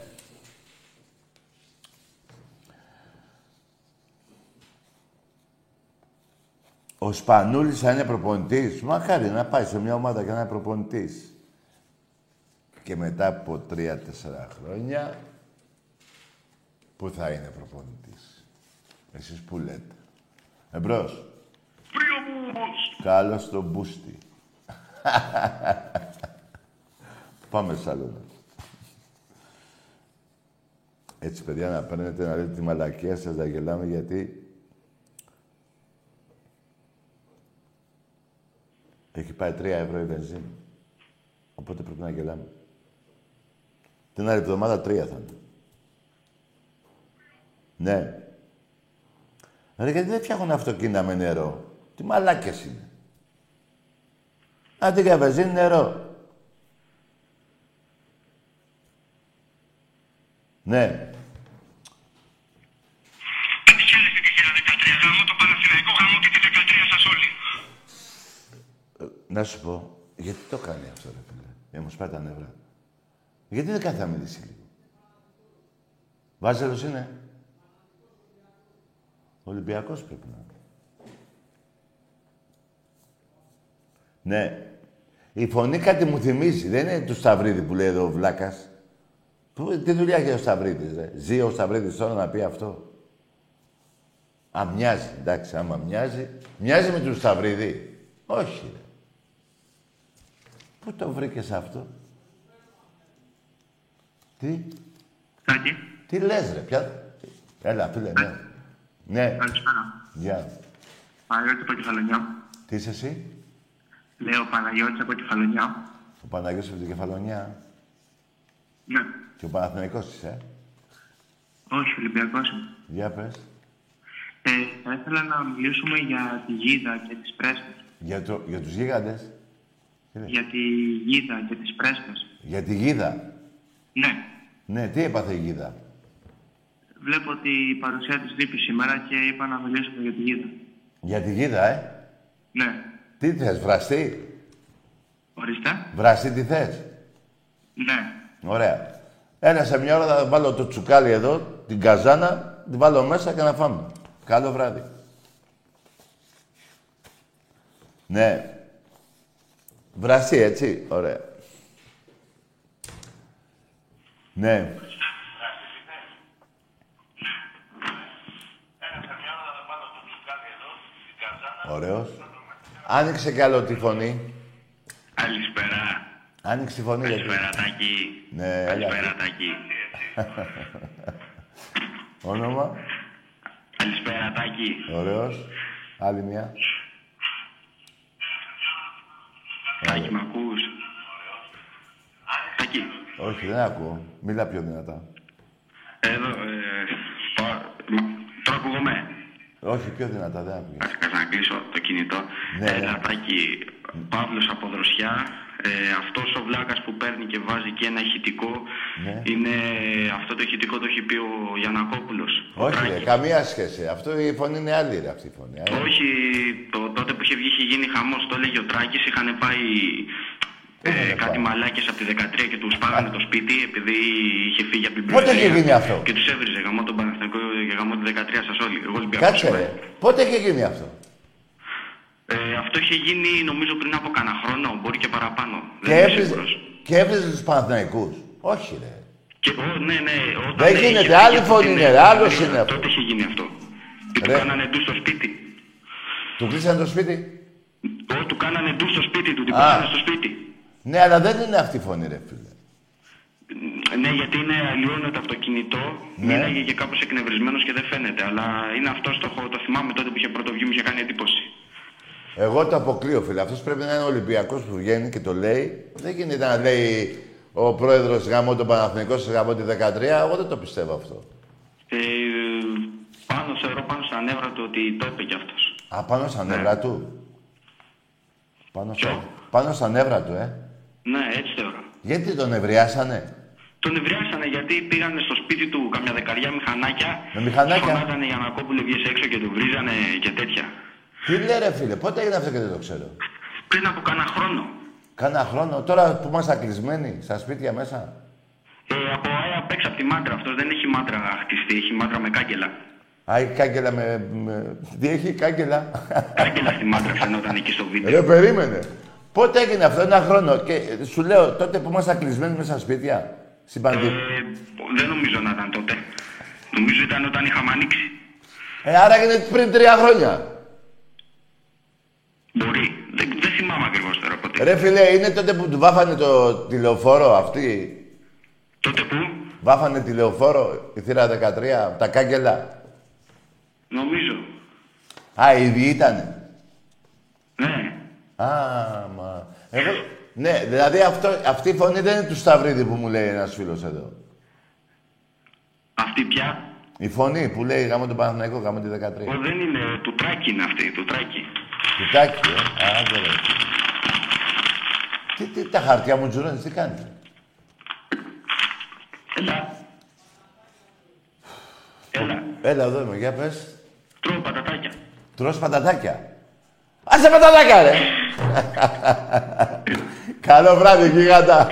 Ο Σπανούλης θα είναι προπονητής. Μακάρι να πάει σε μια ομάδα και να είναι προπονητής. Και μετά από τρία-τέσσερα χρόνια, πού θα είναι προπονητής. Εσείς που λέτε. Εμπρός. Καλώς στο μπούστι. <laughs> Πάμε σαλόνα. Έτσι, παιδιά, να παίρνετε να λέτε τη μαλακία σας, να γελάμε, γιατί έχει πάει 3 ευρώ η βενζίνη. Οπότε πρέπει να γελάμε. Την άλλη εβδομάδα τρία θα είναι. Ναι. Ρε, γιατί δεν φτιάχνουν αυτοκίνητα με νερό; Τι μαλάκες είναι. Αντί για βενζίνη, νερό. Ναι. Να σου πω, γιατί το κάνει αυτό, ρε φίλε. Για να μου σπάει τα νεύρα. Γιατί δεν κάθεται να μιλήσει λίγο. Βάζελος είναι. Ολυμπιακός πρέπει να είναι. Ναι. Η φωνή κάτι μου θυμίζει. Δεν είναι του Σταυρίδη που λέει εδώ ο Βλάκας. Πού- Τι δουλειά έχει ο Σταυρίδης, ρε. Ζει ο Σταυρίδης τώρα να πει αυτό. Α, μοιάζει. Εντάξει, άμα μοιάζει. Μοιάζει με του Σταυρίδη. Όχι, ρε. Πού το βρήκες αυτό; Τι; Τάκη, Τι λες, ρε. Ποια... Έλα, φίλε, ναι. Ναι. καλησπέρα. Γεια. Παναγιώτης από Κεφαλονιά. Τι είσαι εσύ; Λέω Παναγιώτης από Κεφαλονιά. Ο Παναγιώτης από την Κεφαλονιά. Ναι. Και ο Παναθηναϊκός είσαι, ε; Όχι, Ολυμπιακός είμαι. Για πες. Ε, θα ήθελα να μιλήσουμε για τη γίδα και τις πρέσπες. Για, το, για τους γίγαντες. Τι λέει; Για τη γίδα και τις πρέσπες. Για τη γίδα; Ναι. Ναι, τι έπαθε η γίδα; Βλέπω ότι η παρουσία της λείπει σήμερα και είπα να μιλήσουμε για τη γίδα. Για τη γίδα, ε; Ναι. Τι θες, βραστή. Ορίστε. Βραστή τι θες; Ναι. Ωραία. Ένα σε μια ώρα θα βάλω το τσουκάλι εδώ, την καζάνα, την βάλω μέσα και να φάμε. Καλό βράδυ. Ναι. Βραστή, έτσι. Ωραία. Ναι. Ωραίος. Άνοιξε κι άλλο τη φωνή. Καλησπέρα. Άνοιξε τη φωνή. γιατί- Καλησπέρα, Τάκη. Ναι, έλα. Καλησπέρα, Τάκη. Όνομα; Καλησπέρα, Τάκη. Ωραίος. Άλλη μια. Όχι, δεν ακούω. Μίλα πιο δυνατά. εδώ, ε, πα- μ- τώρα ακούγομαι. Όχι, πιο δυνατά, δεν ακούγεται. Ας να κλείσω το κινητό. Ναι, Έλα, ναι. Τάκη, Παύλος από Δροσιά. Ε, αυτός ο βλάκας που παίρνει και βάζει και ένα ηχητικό Ναι. είναι αυτό το ηχητικό το έχει πει ο Γιανακόπουλος. ο Όχι, ρε, Τράκης. καμία σχέση. Αυτό η φωνή είναι άλλη, ρε, αυτή η φωνή. ε. Όχι, το, τότε που είχε βγει είχε γίνει χαμός, το έλεγε ο Τράκης, είχαν πάει Πού είχανε ε, κάτι πάει; μαλάκες από τη 13 και τους πάγανε το σπίτι επειδή είχε φύγει από την Πότε Προεδρία είχε γίνει αυτό; Και τους έβριζε γαμό τον Παναθηναϊκό και γαμό τη 13 σας όλοι. Εγώ Ολυμπιακός Κάτσε, είμαι. ρε. Πότε είχε γίνει αυτό; Ε, αυτό είχε γίνει νομίζω πριν από κανένα χρόνο, μπορεί και παραπάνω. Και Δεν είμαι έβριζε, σίγουρος. και έβριζε τους Παναθηναϊκούς; Όχι, ρε. Και, ο, ναι, ναι, όταν Δεν είχε γίνεται, φύγει άλλη από φωνή την είναι, ρε, άλλος Προεδρία, είναι αυτό. Τότε είχε γίνει αυτό. Και του Ρε. κάνανε ντου στο σπίτι. Του κλείσανε το σπίτι; Ω, του κάνανε ντου στο σπίτι του, την Α. πάσανε στο σπίτι. Ναι, αλλά δεν είναι αυτή η φωνή, ρε, φίλε. Ναι, γιατί είναι αλλοιώνεται από το κινητό. Ναι. Μίλαγε και κάπως εκνευρισμένος και δεν φαίνεται. Αλλά είναι αυτό το, το θυμάμαι τότε που είχε πρωτοβγεί, μου είχε κάνει εντύπωση. Εγώ το αποκλείω, φίλε. Αυτός πρέπει να είναι ο Ολυμπιακός που βγαίνει και το λέει. Δεν γίνεται να λέει ο πρόεδρος γαμώ τον Παναθηνικό, γαμώ τη 13, εγώ δεν το πιστεύω αυτό. Ε, πάνω, θεωρώ πάνω στα νεύρα του ότι το είπε κι αυτός. Α, πάνω στα νεύρα του. Πάνω στα, πάνω στα νεύρα του, ε. Ναι, έτσι θεωρώ. Γιατί τον ευριάσανε. Τον ευριάσανε γιατί πήγανε στο σπίτι του καμιά δεκαριά μηχανάκια. Με μηχανάκια; Φωνάζανε για να κόπουλε βγες έξω και του βρίζανε και τέτοια. Τι λέει ρε φίλε, πότε έγινε αυτό και δεν το ξέρω; Πριν από κάνα χρόνο. Κάνα χρόνο, τώρα που είμαστε κλεισμένοι στα σπίτια μέσα; Ε, από ΑΕΑ απ' έξω από τη μάντρα. Αυτός δεν έχει μάντρα χτιστεί, έχει μάντρα με κάγκελα. Α, η κάγκελα με, με... Τι έχει, κάγκελα; Κάγκελα στη μάντρα φαινόταν εκεί στο βίντεο. Ρε, περίμενε. Πότε έγινε αυτό, ένα χρόνο. Και σου λέω, τότε που ήμασταν κλεισμένοι μέσα στα σπίτια. Στην Ε, πανδημία. δεν νομίζω να ήταν τότε. Νομίζω ήταν όταν είχαμε ανοίξει. Ε, άρα έγινε πριν τρία χρόνια. Μπορεί. Δεν, δεν θυμάμαι ακριβώς τώρα ποτέ. Ρε φίλε, είναι τότε που του βάφανε το τηλεοφόρο αυτή; Τότε που, Βάφανε τηλεοφόρο, η θύρα 13, τα κάγκελα; νομίζω. Α, οι ίδιοι ήτανε. Ναι. Α, μα... Εγώ... Ναι, δηλαδή αυτό, αυτή η φωνή δεν είναι του Σταυρίδη που μου λέει ένας φίλος εδώ. Αυτή πια; Η φωνή που λέει γάμο τον Παναθηναϊκό, γάμο τη 13. Ο, δεν είναι. Του τράκι είναι αυτή. Του τράκι. Κοιτάκι, ε. Α, άντε, ρε. Τι, τι, τα χαρτιά μου τζουρώνεις, τι κάνεις; Έλα. Έλα. Έλα εδώ είμαι, για πες. Τρώω πατατάκια. Τρως πατατάκια. Άσε πατατάκια, ρε. Καλό βράδυ, γίγαντα.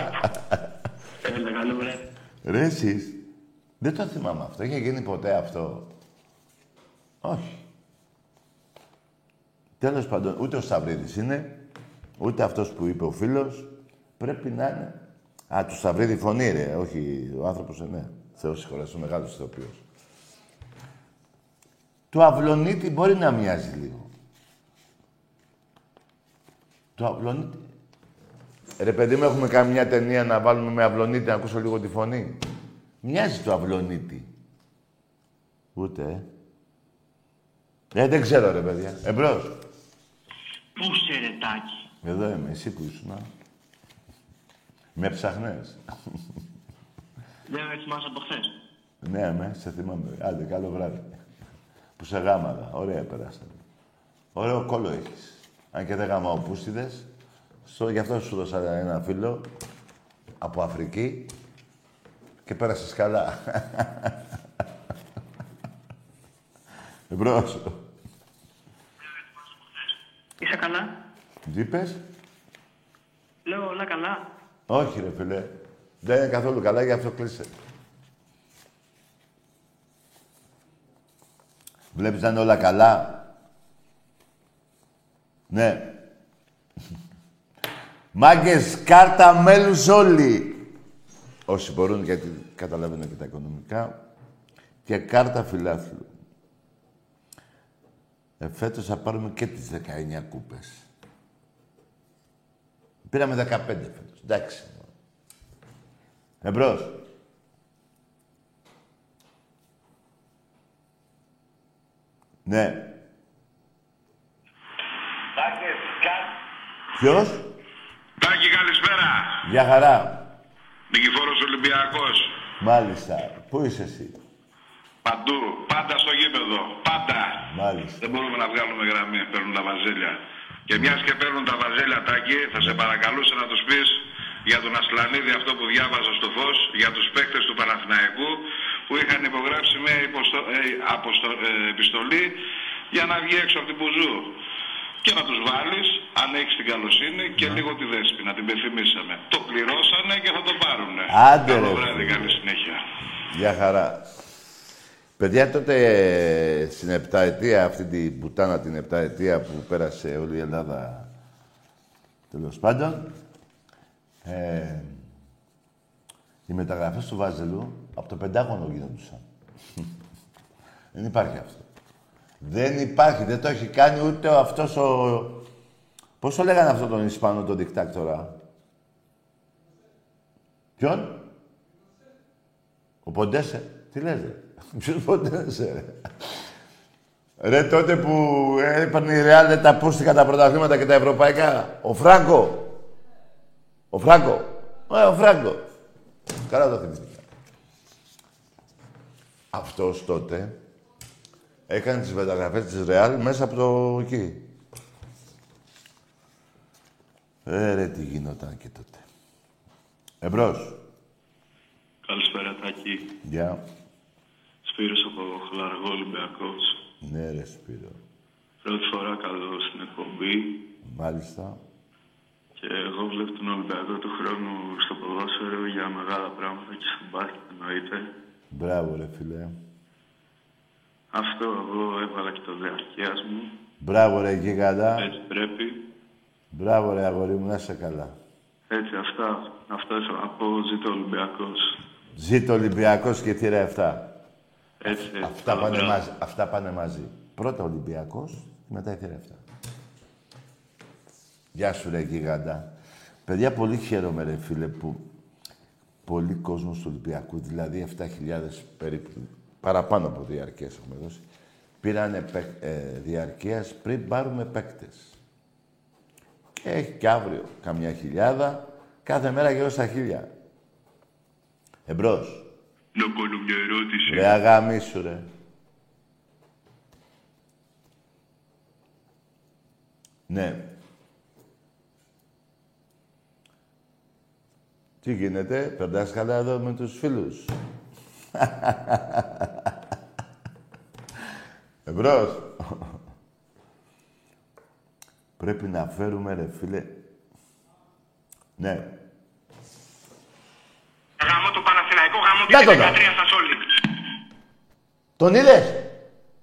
Έλα, καλό βράδυ. Ρε εσείς, δεν το θυμάμαι αυτό. Είχε γίνει ποτέ αυτό; Όχι. Τέλος πάντων, ούτε ο Σταυρίδης είναι, ούτε αυτός που είπε ο φίλος. Πρέπει να είναι. Α, του Σταυρίδη φωνή, ρε. Όχι, ο άνθρωπος, ε, ναι. Θεός συγχωρέσει, ο μεγάλος ηθοποιός. Του Αυλονίτη μπορεί να μοιάζει λίγο. Του Αυλονίτη. Ρε παιδί μου, έχουμε κάνει μια ταινία να βάλουμε με Αυλονίτη να ακούσω λίγο τη φωνή; Μοιάζει του Αυλονίτη. Ούτε, ε. Ε, δεν ξέρω, ρε παιδιά. Εμπρός. Πού σε ρετάκι. Εδώ είμαι. Εσύ που ήσουν. α; Με ψαχνές. Δεν με θυμάσαι από χθες; ναι, με, σε θυμάμαι. Άντε, καλό βράδυ. Που σε γάμαγα. Ωραία περάσαμε. Ωραίο κόλλο έχεις. Αν και δεν γάμαω πούστιδες. Στο, γι' αυτό σου δώσα ένα φίλο από Αφρική και πέρασες καλά. <laughs> Εμπρός. Είσαι καλά; Τι είπες; Λέω όλα καλά. Όχι ρε φίλε. Δεν είναι καθόλου καλά, γι' αυτό κλείσε. Βλέπεις να είναι όλα καλά; Ναι. Μάγκες, κάρτα μέλους όλοι. Όσοι μπορούν, γιατί καταλαβαίνω και τα οικονομικά. Και κάρτα φιλάθλου. Ε, φέτος θα πάρουμε και τις 19 κούπες. Πήραμε 15 φέτος. Εντάξει. Εμπρός. Ναι. Ποιος; Τάκη, καλησπέρα. Γεια χαρά. Νικηφόρος Ολυμπιακός. Μάλιστα. Πού είσαι εσύ; Παντού. Πάντα στο γήπεδο. Πάντα. Μάλιστα. Δεν μπορούμε να βγάλουμε γραμμή. Παίρνουν τα βαζέλια. Και μιας και παίρνουν τα βαζέλια, Τάκη, θα σε παρακαλούσα να τους πεις για τον Ασλανίδη αυτό που διάβαζα στο φως, για τους παίκτες του Παναθηναϊκού που είχαν υπογράψει μια υποστο... ε, αποστο- ε, επιστολή για να βγει έξω από την Πουζού. Και να τους βάλεις, αν έχεις την καλοσύνη, και λίγο τη δέσπη, να την πεθυμίσαμε. Το πληρώσανε και θα το πάρουνε. Άντε, Καλό ρε, βράδυ, φίλε. καλή συνέχεια. Γεια χαρά. Παιδιά, τότε ε, στην επταετία, αυτή την πουτάνα την επταετία που πέρασε όλη η Ελλάδα, τέλος πάντων, ε, οι μεταγραφές του Βάζελου από το Πεντάγωνο γίνονταν. <laughs> Δεν υπάρχει αυτό. Δεν υπάρχει, δεν το έχει κάνει ούτε ο αυτός ο... Πώς το λέγανε αυτό τον Ισπανό, τον δικτάκτορα; Ποιον; Ο Ποντέσε. Τι λες, ρε. <laughs> Ποιος Ποντέσε, ρε. Ρε, τότε που έπαιρνε η Ρεάλ τα πούστηκα τα πρωταθλήματα και τα ευρωπαϊκά. Ο Φράγκο. Ο Φράγκο. ο Φράγκο. Καλά το θυμήθηκα. Αυτός τότε έκανε τις μεταγραφές της Ρεάλ μέσα από το εκεί. Ε, ρε, τι γινόταν και τότε. Εμπρός. Καλησπέρα, Τάκη. Γεια. Σπύρος από Χλαργό Ολυμπιακός. Ναι, ρε, Σπύρο. Πρώτη φορά καλώ στην εκπομπή Μάλιστα. και εγώ βλέπω τον Ολυμπιακό του χρόνου στο ποδόσφαιρο για μεγάλα πράγματα και στο μπάσκετ εννοείται. Μπράβο, ρε, φίλε. Αυτό εγώ έβαλα και το διαρκείας μου. Μπράβο, ρε, γίγαντα. Έτσι πρέπει. Μπράβο, ρε, αγόρι μου, να είσαι καλά. Έτσι, αυτά. Αυτά ήθελα να πω. Ζήτω ο Ολυμπιακός. Ζήτω Ολυμπιακός και θύρα 7. Έτσι, έτσι. Αυτά Καλά, πάνε, μπράβο. μαζί, αυτά πάνε μαζί. Πρώτα Ολυμπιακός, μετά η θύρα 7. Γεια σου, ρε, γίγαντα. Παιδιά, πολύ χαίρομαι, ρε, φίλε, που πολλοί κόσμος του Ολυμπιακού, δηλαδή 7.000 περίπου, παραπάνω από διαρκείας έχουμε δώσει, πήρανε παίκ- ε, διαρκείας πριν πάρουμε παίκτες. Και έχει και αύριο καμιά χιλιάδα, κάθε μέρα γύρω στα χίλια. Εμπρός. Να κάνω μια ερώτηση. Ρε αγαμίσου, ρε. Ναι. Τι γίνεται, περνάς καλά εδώ με τους φίλους; Εμπρός. Πρέπει να φέρουμε, ρε φίλε. Ναι. Γαμώ το Παναθηναϊκό, γαμώ Να και το τη δω. 13 στα Σόλη. Τον είδες;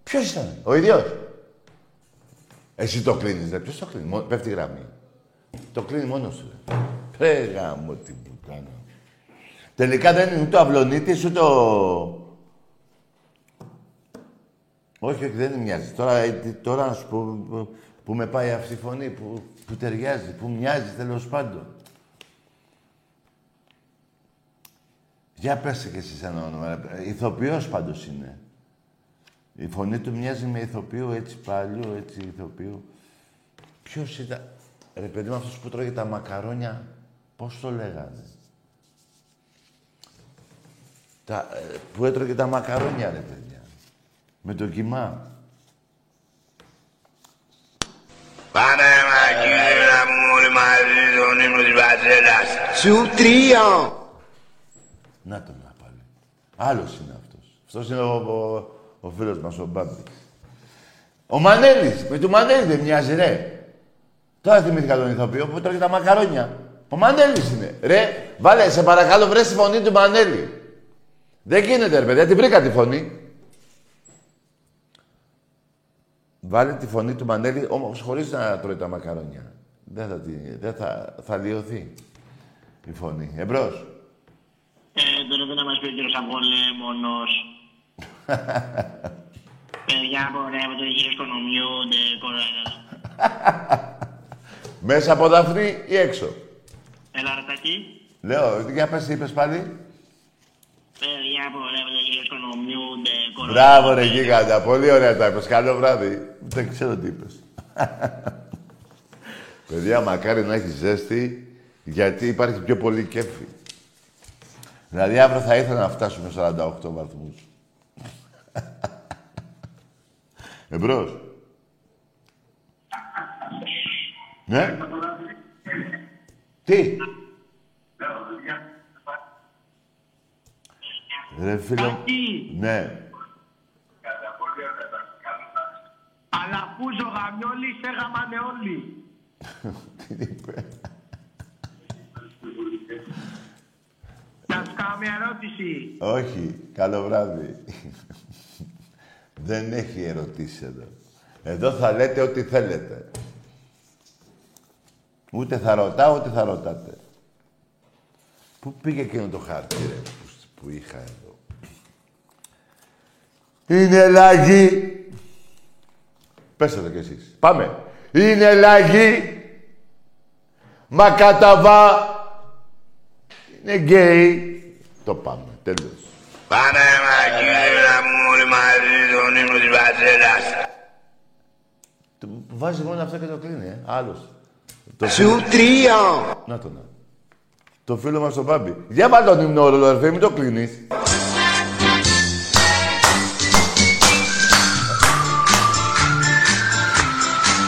Ποιος ήταν, ο ίδιος; Εσύ το κλείνεις, ρε. Ποιος το κλείνει, Μο- πέφτει η γραμμή. Το κλείνει μόνος του, ρε. Ρε γάμο τι που κάνω. Τελικά δεν είναι ούτε ο Αυλονίτης, ούτε ο... Όχι, όχι, δεν μοιάζει. Τώρα, ε, τι- τώρα να σου πω που, που με πάει αυτή η φωνή, που, που ταιριάζει, που μοιάζει τέλος πάντων. Για πέστε κι εσείς ένα όνομα. ρε. Ηθοποιός πάντως είναι. Η φωνή του μοιάζει με ηθοποιού έτσι παλιού, έτσι ηθοποιού. Ποιος ήταν... Ρε παιδί μου, αυτός που τρώγε τα μακαρόνια, πώς το λέγανε; Τα, ε, που έτρωγε τα μακαρόνια, ρε παιδιά. Με το κιμά. Πάμε μακριά μου όλοι μαζί τον ύμνο της Βασίλας. Σου τρία. Να τον να πάλι. Άλλος είναι αυτός. Αυτός είναι ο, ο, ο φίλος μας, ο Μπάμπης. Ο Μανέλης. Με του Μανέλη δεν μοιάζει, ρε. Τώρα θυμήθηκα τον ηθοποιό που τρώγε τα μακαρόνια. Ο Μανέλης είναι. Ρε, βάλε, σε παρακαλώ, βρες τη φωνή του Μανέλη. Δεν γίνεται, ρε παιδιά, τη βρήκα τη φωνή. Βάλε τη φωνή του Μανέλη, όμως χωρίς να τρώει τα μακαρόνια. Δεν θα, τη- δεν θα, θα λιωθεί η φωνή. Εμπρός. Ε, τώρα να μας πει ο κύριος Απολέμονος. <laughs> Παιδιά, πορεύονται γύρω στο νομιού, ντε κοροϊδά. Μέσα από δάφνη ή έξω. Έλα ρε τακί. Λέω, για πες τι είπες πάλι. Παιδιά, πορεύονται γύρω στο νομιού, ντε κοροϊδά. Μπράβο ρε γίγαντα, πολύ ωραία τα είπες. Καλό βράδυ. Δεν ξέρω τι είπες. <laughs> Παιδιά, μακάρι να έχεις ζέστη, γιατί υπάρχει πιο πολύ κέφι. Δηλαδή, αύριο θα ήθελα να φτάσουμε 48 βαθμούς. <laughs> Εμπρός. Ναι. Τι; Ρε φίλε. μου. Τακί, Ναι. αλλά πού ζωγαμιόλοι σε γαμάνε όλοι. <laughs> Τι είπε. Να σου κάνω μια ερώτηση. Όχι. Καλό βράδυ. Δεν έχει ερωτήσει εδώ. Εδώ θα λέτε ό,τι θέλετε. Ούτε θα ρωτάω, ούτε θα ρωτάτε. Πού πήγε εκείνο το χάρτη, ρε, που, που είχα εδώ; Είναι λαγή. Πέστε το κι εσείς. Πάμε. Είναι λαγή. Μα καταβά. Είναι γκέι. Το πάμε. Τέλος. Πάμε μακριά μου όλοι μαζί τον ύμνο της Βασίλας. Το βάζει μόνο αυτό και το κλείνει, ε. Άλλος. Το Σου τρία. Να το να. Το φίλο μας τον Μπάμπη. Για βάλ τον ύμνο ρόλο, αδερφέ, μην το κλείνεις.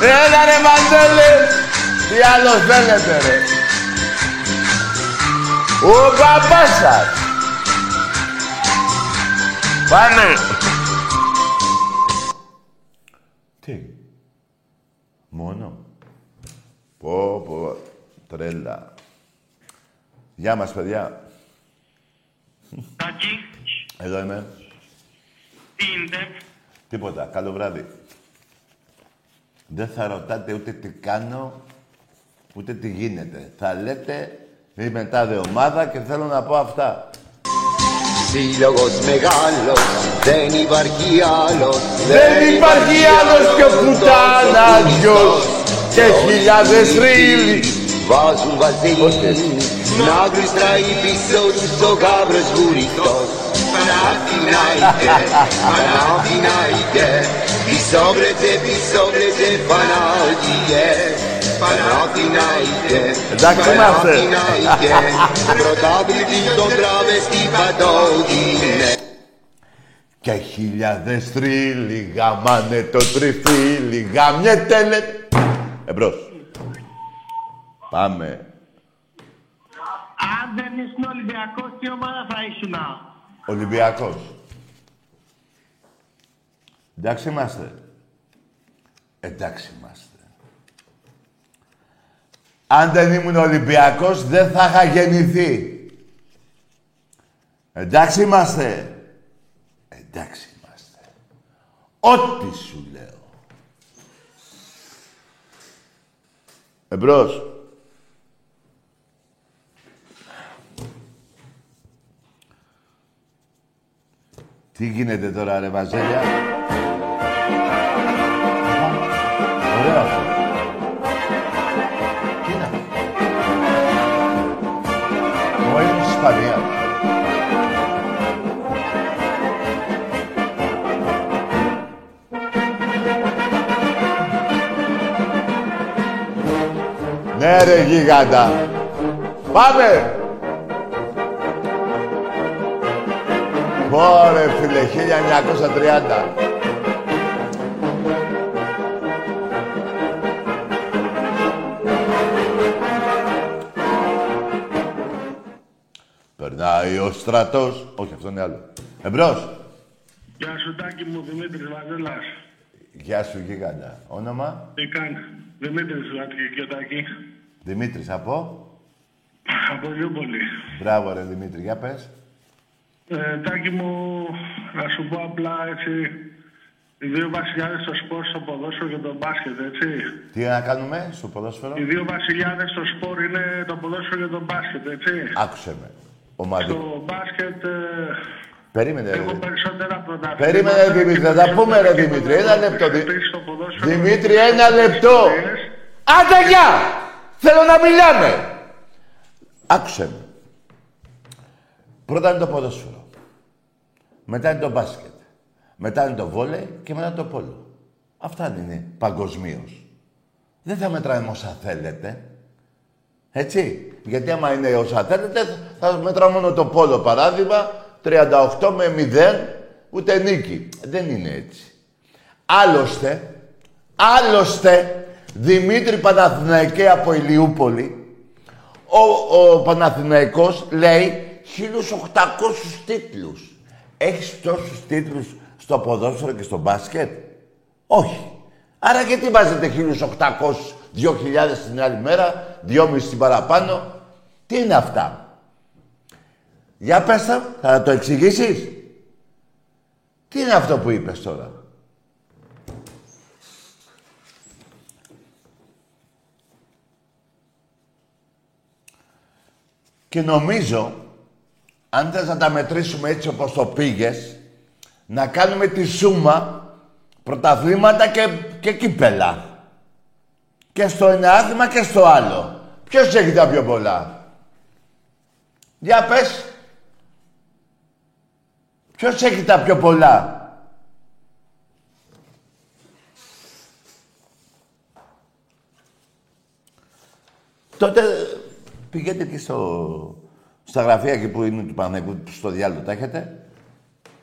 Έλα ρε Μαντέλε! Τι άλλο θέλετε ρε. Ο παπάς σας. Πάμε. Τι; Μόνο. Πω, πω. Τρέλα. Γεια μας, παιδιά. Τάκη, Εδώ είμαι. τι είναι. Τίποτα. Καλό βράδυ. Δεν θα ρωτάτε ούτε τι κάνω, ούτε τι γίνεται. Θα λέτε, είμαι τάδε ομάδα και θέλω να πω αυτά. Σύλλογος μεγάλος, δεν υπάρχει άλλος Δεν υπάρχει άλλος πιο πουτάναγιος και χιλιάδες ρίλοι. Βάζουν βαζέλινες να γλιστράει πίσω τους ο γάβρος βουρητός Παναθηνάιτε, Παναθηνάιτε Πισόβρετε, πισόβρετε, Πανάγιε Παναθηνάιτε, Εντάξει είμαστε. Παναθηνάιτε Πρωτάβλητη στον τραβεστή παντόδινε Και χιλιάδες τρίλοι γαμάνε το τριφύλι, γαμιέται λε... Εμπρός. Πάμε. Αν δεν ήσουν Ολυμπιακός, τι ομάδα θα ήσουν. Ολυμπιακός. Εντάξει είμαστε. Εντάξει είμαστε. Αν δεν ήμουν Ολυμπιακός, δεν θα είχα γεννηθεί. Εντάξει είμαστε. Εντάξει είμαστε. Ό,τι σου λέω. Εμπρός. Τι γίνεται τώρα, ρε Βαζέλια; Ωραίο αυτό. Τι είναι αυτό. Εγώ ήμουν στη Ισπανία. Ναι ρε γίγαντα. Πάμε! Ωρε φίλε, 1930. Περνάει ο στρατός. Όχι, αυτό είναι άλλο. Εμπρός. Γεια σου Τάκη μου, Δημήτρης Βαζέλας. Γεια σου, γίγαντα. Όνομα; Τι κάνεις; Δημήτρης Βαζέλας Τάκη. Δημήτρης, από; Από Λιούπολη. Μπράβο, ρε Δημήτρη, για πες. Ε, τάκη μου, να σου πω απλά έτσι, οι δύο βασιλιάδες στο σπορ, στο ποδόσφαιρο και το μπάσκετ, έτσι. Τι να κάνουμε στο ποδόσφαιρο; Οι δύο βασιλιάδες στο σπορ είναι το ποδόσφαιρο και το μπάσκετ, έτσι. Άκουσε με. Ομαδι... Στο μπάσκετ ε, Περίμενε, ρε. έχω περισσότερα πρωταθλήματα. Περίμενε, Δημήτρη, θα τα πούμε, ρε Δημήτρη. Ένα λεπτό. Δη- Επίσης, στο ποδόσφαιρο Δημήτρη, έχω ένα λεπτό. ιστορίες. Άντε, γεια! Θέλω να μιλάμε. Άκουσε με. Πρώτα είναι το ποδόσφαιρο. Μετά είναι το μπάσκετ. Μετά είναι το βόλεϊ και μετά το πόλο. Αυτά είναι παγκοσμίως. Δεν θα μετράμε όσα θέλετε. Έτσι. Γιατί άμα είναι όσα θέλετε, θα μετράμε μόνο το πόλο παράδειγμα, 38 με 0, ούτε νίκη. Δεν είναι έτσι. Άλλωστε, άλλωστε, Δημήτρη Παναθηναϊκέ από Ηλιούπολη, ο, ο Παναθηναϊκός λέει 1.800 τίτλους. Έχεις τόσους τίτλους στο ποδόσφαιρο και στο μπάσκετ; Όχι. Άρα γιατί βάζετε 1.800, 2.000 την άλλη μέρα, 2.500 την παραπάνω. Τι είναι αυτά; Για πες τα, θα το εξηγήσεις; Τι είναι αυτό που είπες τώρα; Και νομίζω, αν θες να τα μετρήσουμε έτσι όπως το πήγες, να κάνουμε τη σούμα πρωταθλήματα και, και κύπελα. Και στο ένα άθλημα και στο άλλο. Ποιος έχει τα πιο πολλά; Για πες. Ποιος έχει τα πιο πολλά; Τότε Πηγαίνετε εκεί στο, στα γραφεία εκεί που είναι του Παναγικού, που στο διάλογο τα έχετε.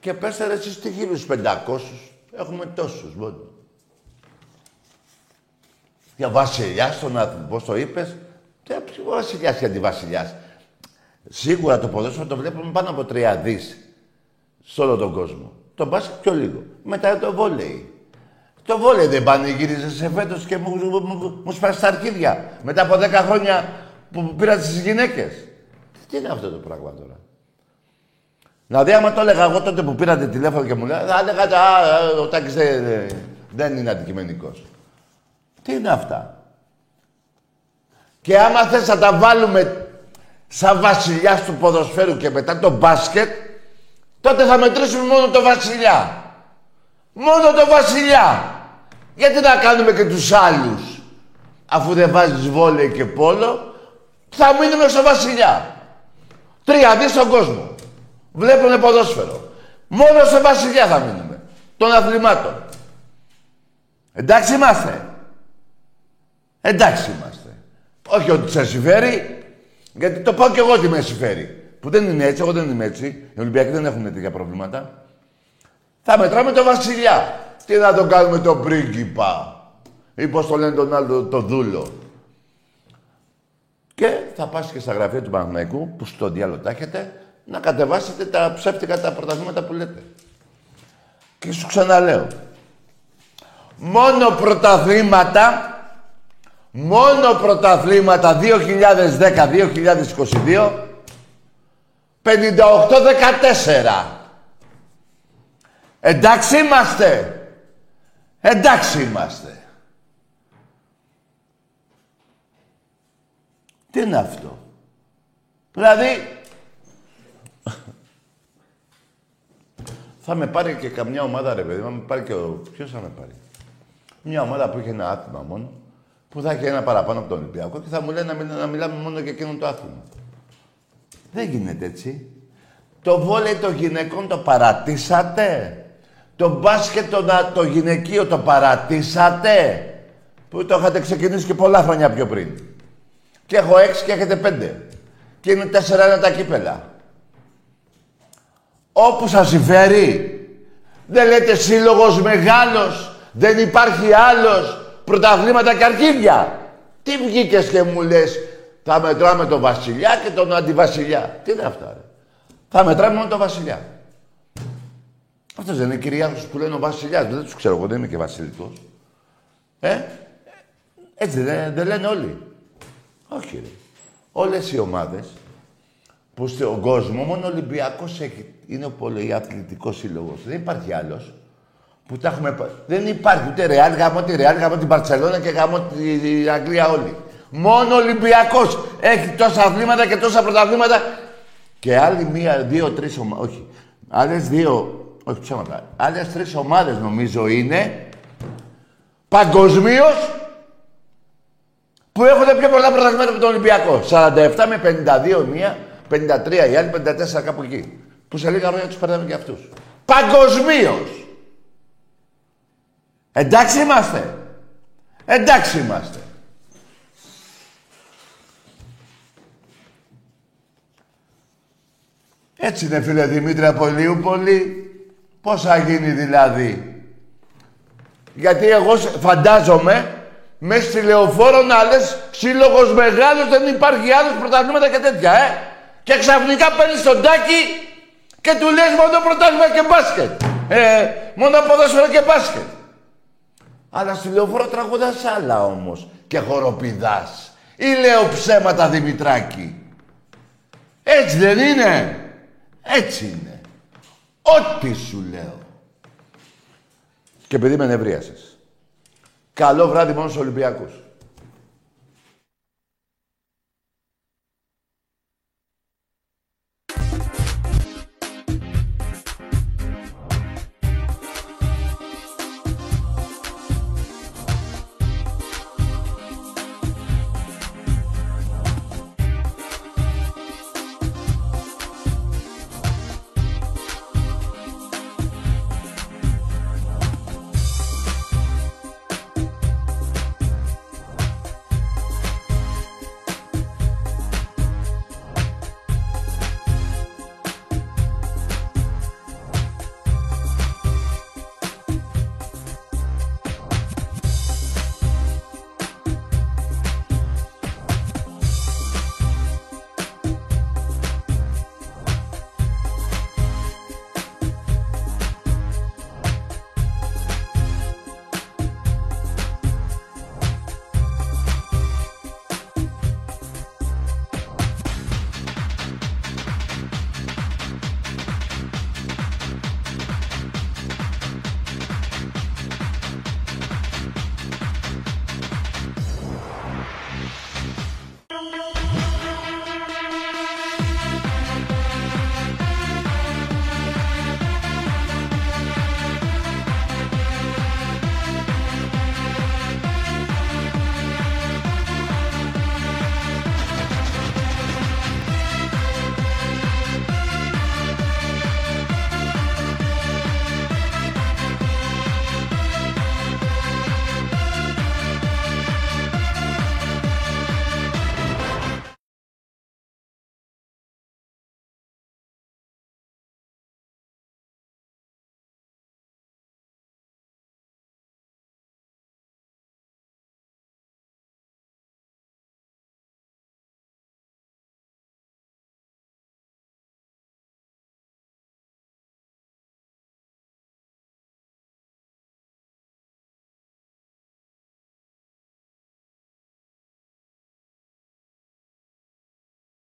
Και πέστε ρε εσείς τι χίλιους πεντακόσους. Έχουμε τόσους μόνο. Για βασιλιάς στον άνθρωπο, πώς το είπες; Τι βασιλιάς και αντιβασιλιάς. Σίγουρα το ποδόσφαιρο το βλέπουμε πάνω από τρία δις σε όλο τον κόσμο. Το μπάσκετ πιο λίγο. Μετά το βόλεϊ. Το βόλεϊ δεν πανηγύριζε σε φέτος και μου, μου, μου, μου σπάσει τα αρχίδια. Μετά από 10 χρόνια που πήρα τις γυναίκες. Τι είναι αυτό το πράγμα τώρα; Δηλαδή, άμα το έλεγα εγώ τότε που πήρατε τηλέφωνο και μου λέει, θα έλεγα, α, ο Τάκης δεν, δεν είναι αντικειμενικός. Τι είναι αυτά; Και άμα θες να τα βάλουμε σαν βασιλιά του ποδοσφαίρου και μετά το μπάσκετ, τότε θα μετρήσουμε μόνο το βασιλιά. Μόνο το βασιλιά. Γιατί να κάνουμε και τους άλλους. Αφού δεν βάζεις βόλεϊ και πόλο, θα μείνουμε στο βασιλιά. Τρία δις στον κόσμο. Βλέπουνε ποδόσφαιρο. Μόνο στο βασιλιά θα μείνουμε. Των αθλημάτων. Εντάξει είμαστε. Εντάξει είμαστε. Όχι ότι σε συμφέρει, γιατί το πάω κι εγώ ότι με συμφέρει. Που δεν είναι έτσι, εγώ δεν είμαι έτσι. Οι Ολυμπιακοί δεν έχουν τέτοια προβλήματα. Θα μετράμε το βασιλιά. Τι να το κάνουμε το πρίγκιπα. Ή πώς το λένε τον άλλο το δούλο. Και θα πας και στα γραφεία του Παναγναϊκού, που στο διάλογο τα έχετε, να κατεβάσετε τα ψεύτικα τα πρωταθλήματα που λέτε. Και σου ξαναλέω. Μόνο πρωταθλήματα, μόνο πρωταθλήματα 2010-2022, 58-14. Εντάξει είμαστε. Εντάξει είμαστε. Τι είναι αυτό; Δηλαδή, θα με πάρει και καμιά ομάδα, ρε παιδί, θα με πάρει και ο... Ποιος θα με πάρει; Μια ομάδα που έχει ένα άθλημα μόνο, που θα έχει ένα παραπάνω από τον Ολυμπιακό και θα μου λέει να, μιλ, να μιλάμε μόνο για εκείνο το άθλημα. Δεν γίνεται έτσι. Το βόλεϊ των γυναικών το παρατήσατε. Το μπάσκετ το, το γυναικείο το παρατήσατε. Που το είχατε ξεκινήσει και πολλά χρόνια πιο πριν. Και έχω έξι και έχετε πέντε. Και είναι τέσσερα ένα τα κύπελα. Όπου σας συμφέρει. Δεν λέτε σύλλογος μεγάλος. Δεν υπάρχει άλλος. Πρωταθλήματα και αρχίδια. Τι βγήκες και μου λες θα μετράμε τον βασιλιά και τον αντιβασιλιά. Τι είναι αυτά, ρε. Θα μετράμε μόνο τον βασιλιά. Αυτός δεν είναι κυριάρχος που λένε ο βασιλιάς. Δεν τους ξέρω εγώ, δεν είμαι και βασιλικός. Ε, έτσι δεν, δεν λένε όλοι. Όχι, ρε. Όλες οι ομάδες που στον κόσμος, μόνο ο Ολυμπιακός έχει, είναι ο πολυαθλητικός σύλλογος. Δεν υπάρχει άλλος. Που τα έχουμε... Δεν υπάρχει ούτε Ρεάλ, γάμο τη Ρεάλ, γάμο την Παρσελόνα και γάμο την Αγγλία όλοι. Μόνο ο Ολυμπιακός έχει τόσα αθλήματα και τόσα πρωταθλήματα. Και άλλοι μία, δύο, τρεις ομάδες, όχι. Άλλες δύο, όχι ψέματα. Άλλες τρεις ομάδες νομίζω είναι παγκοσμίως που έχουν πιο πολλά πρωταθλήματα από τον Ολυμπιακό. 47 με 52 μία, 53 η άλλη, 54 κάπου εκεί. Που σε λίγα χρόνια τους περνάμε και αυτούς. Παγκοσμίως. Εντάξει είμαστε. Εντάξει είμαστε. Έτσι είναι φίλε Δημήτρη από Λιούπολη. Πώς θα γίνει δηλαδή; Γιατί εγώ φαντάζομαι μέσα στη λεωφόρο να λες σύλλογος μεγάλος δεν υπάρχει άλλος πρωταθλήματα και τέτοια, ε. Και ξαφνικά παίρνεις τον τάκι και του λες μόνο πρωτάθλημα και μπάσκετ. Ε, μόνο ποδόσφαιρο και μπάσκετ. Αλλά στη λεωφόρο τραγουδάς άλλα όμως και χοροπηδάς. Ή λέω ψέματα Δημητράκη. Έτσι δεν είναι; Έτσι είναι. Ό,τι σου λέω. Και επειδή με νευρίασες. Καλό βράδυ μόνο στους Ολυμπιακούς.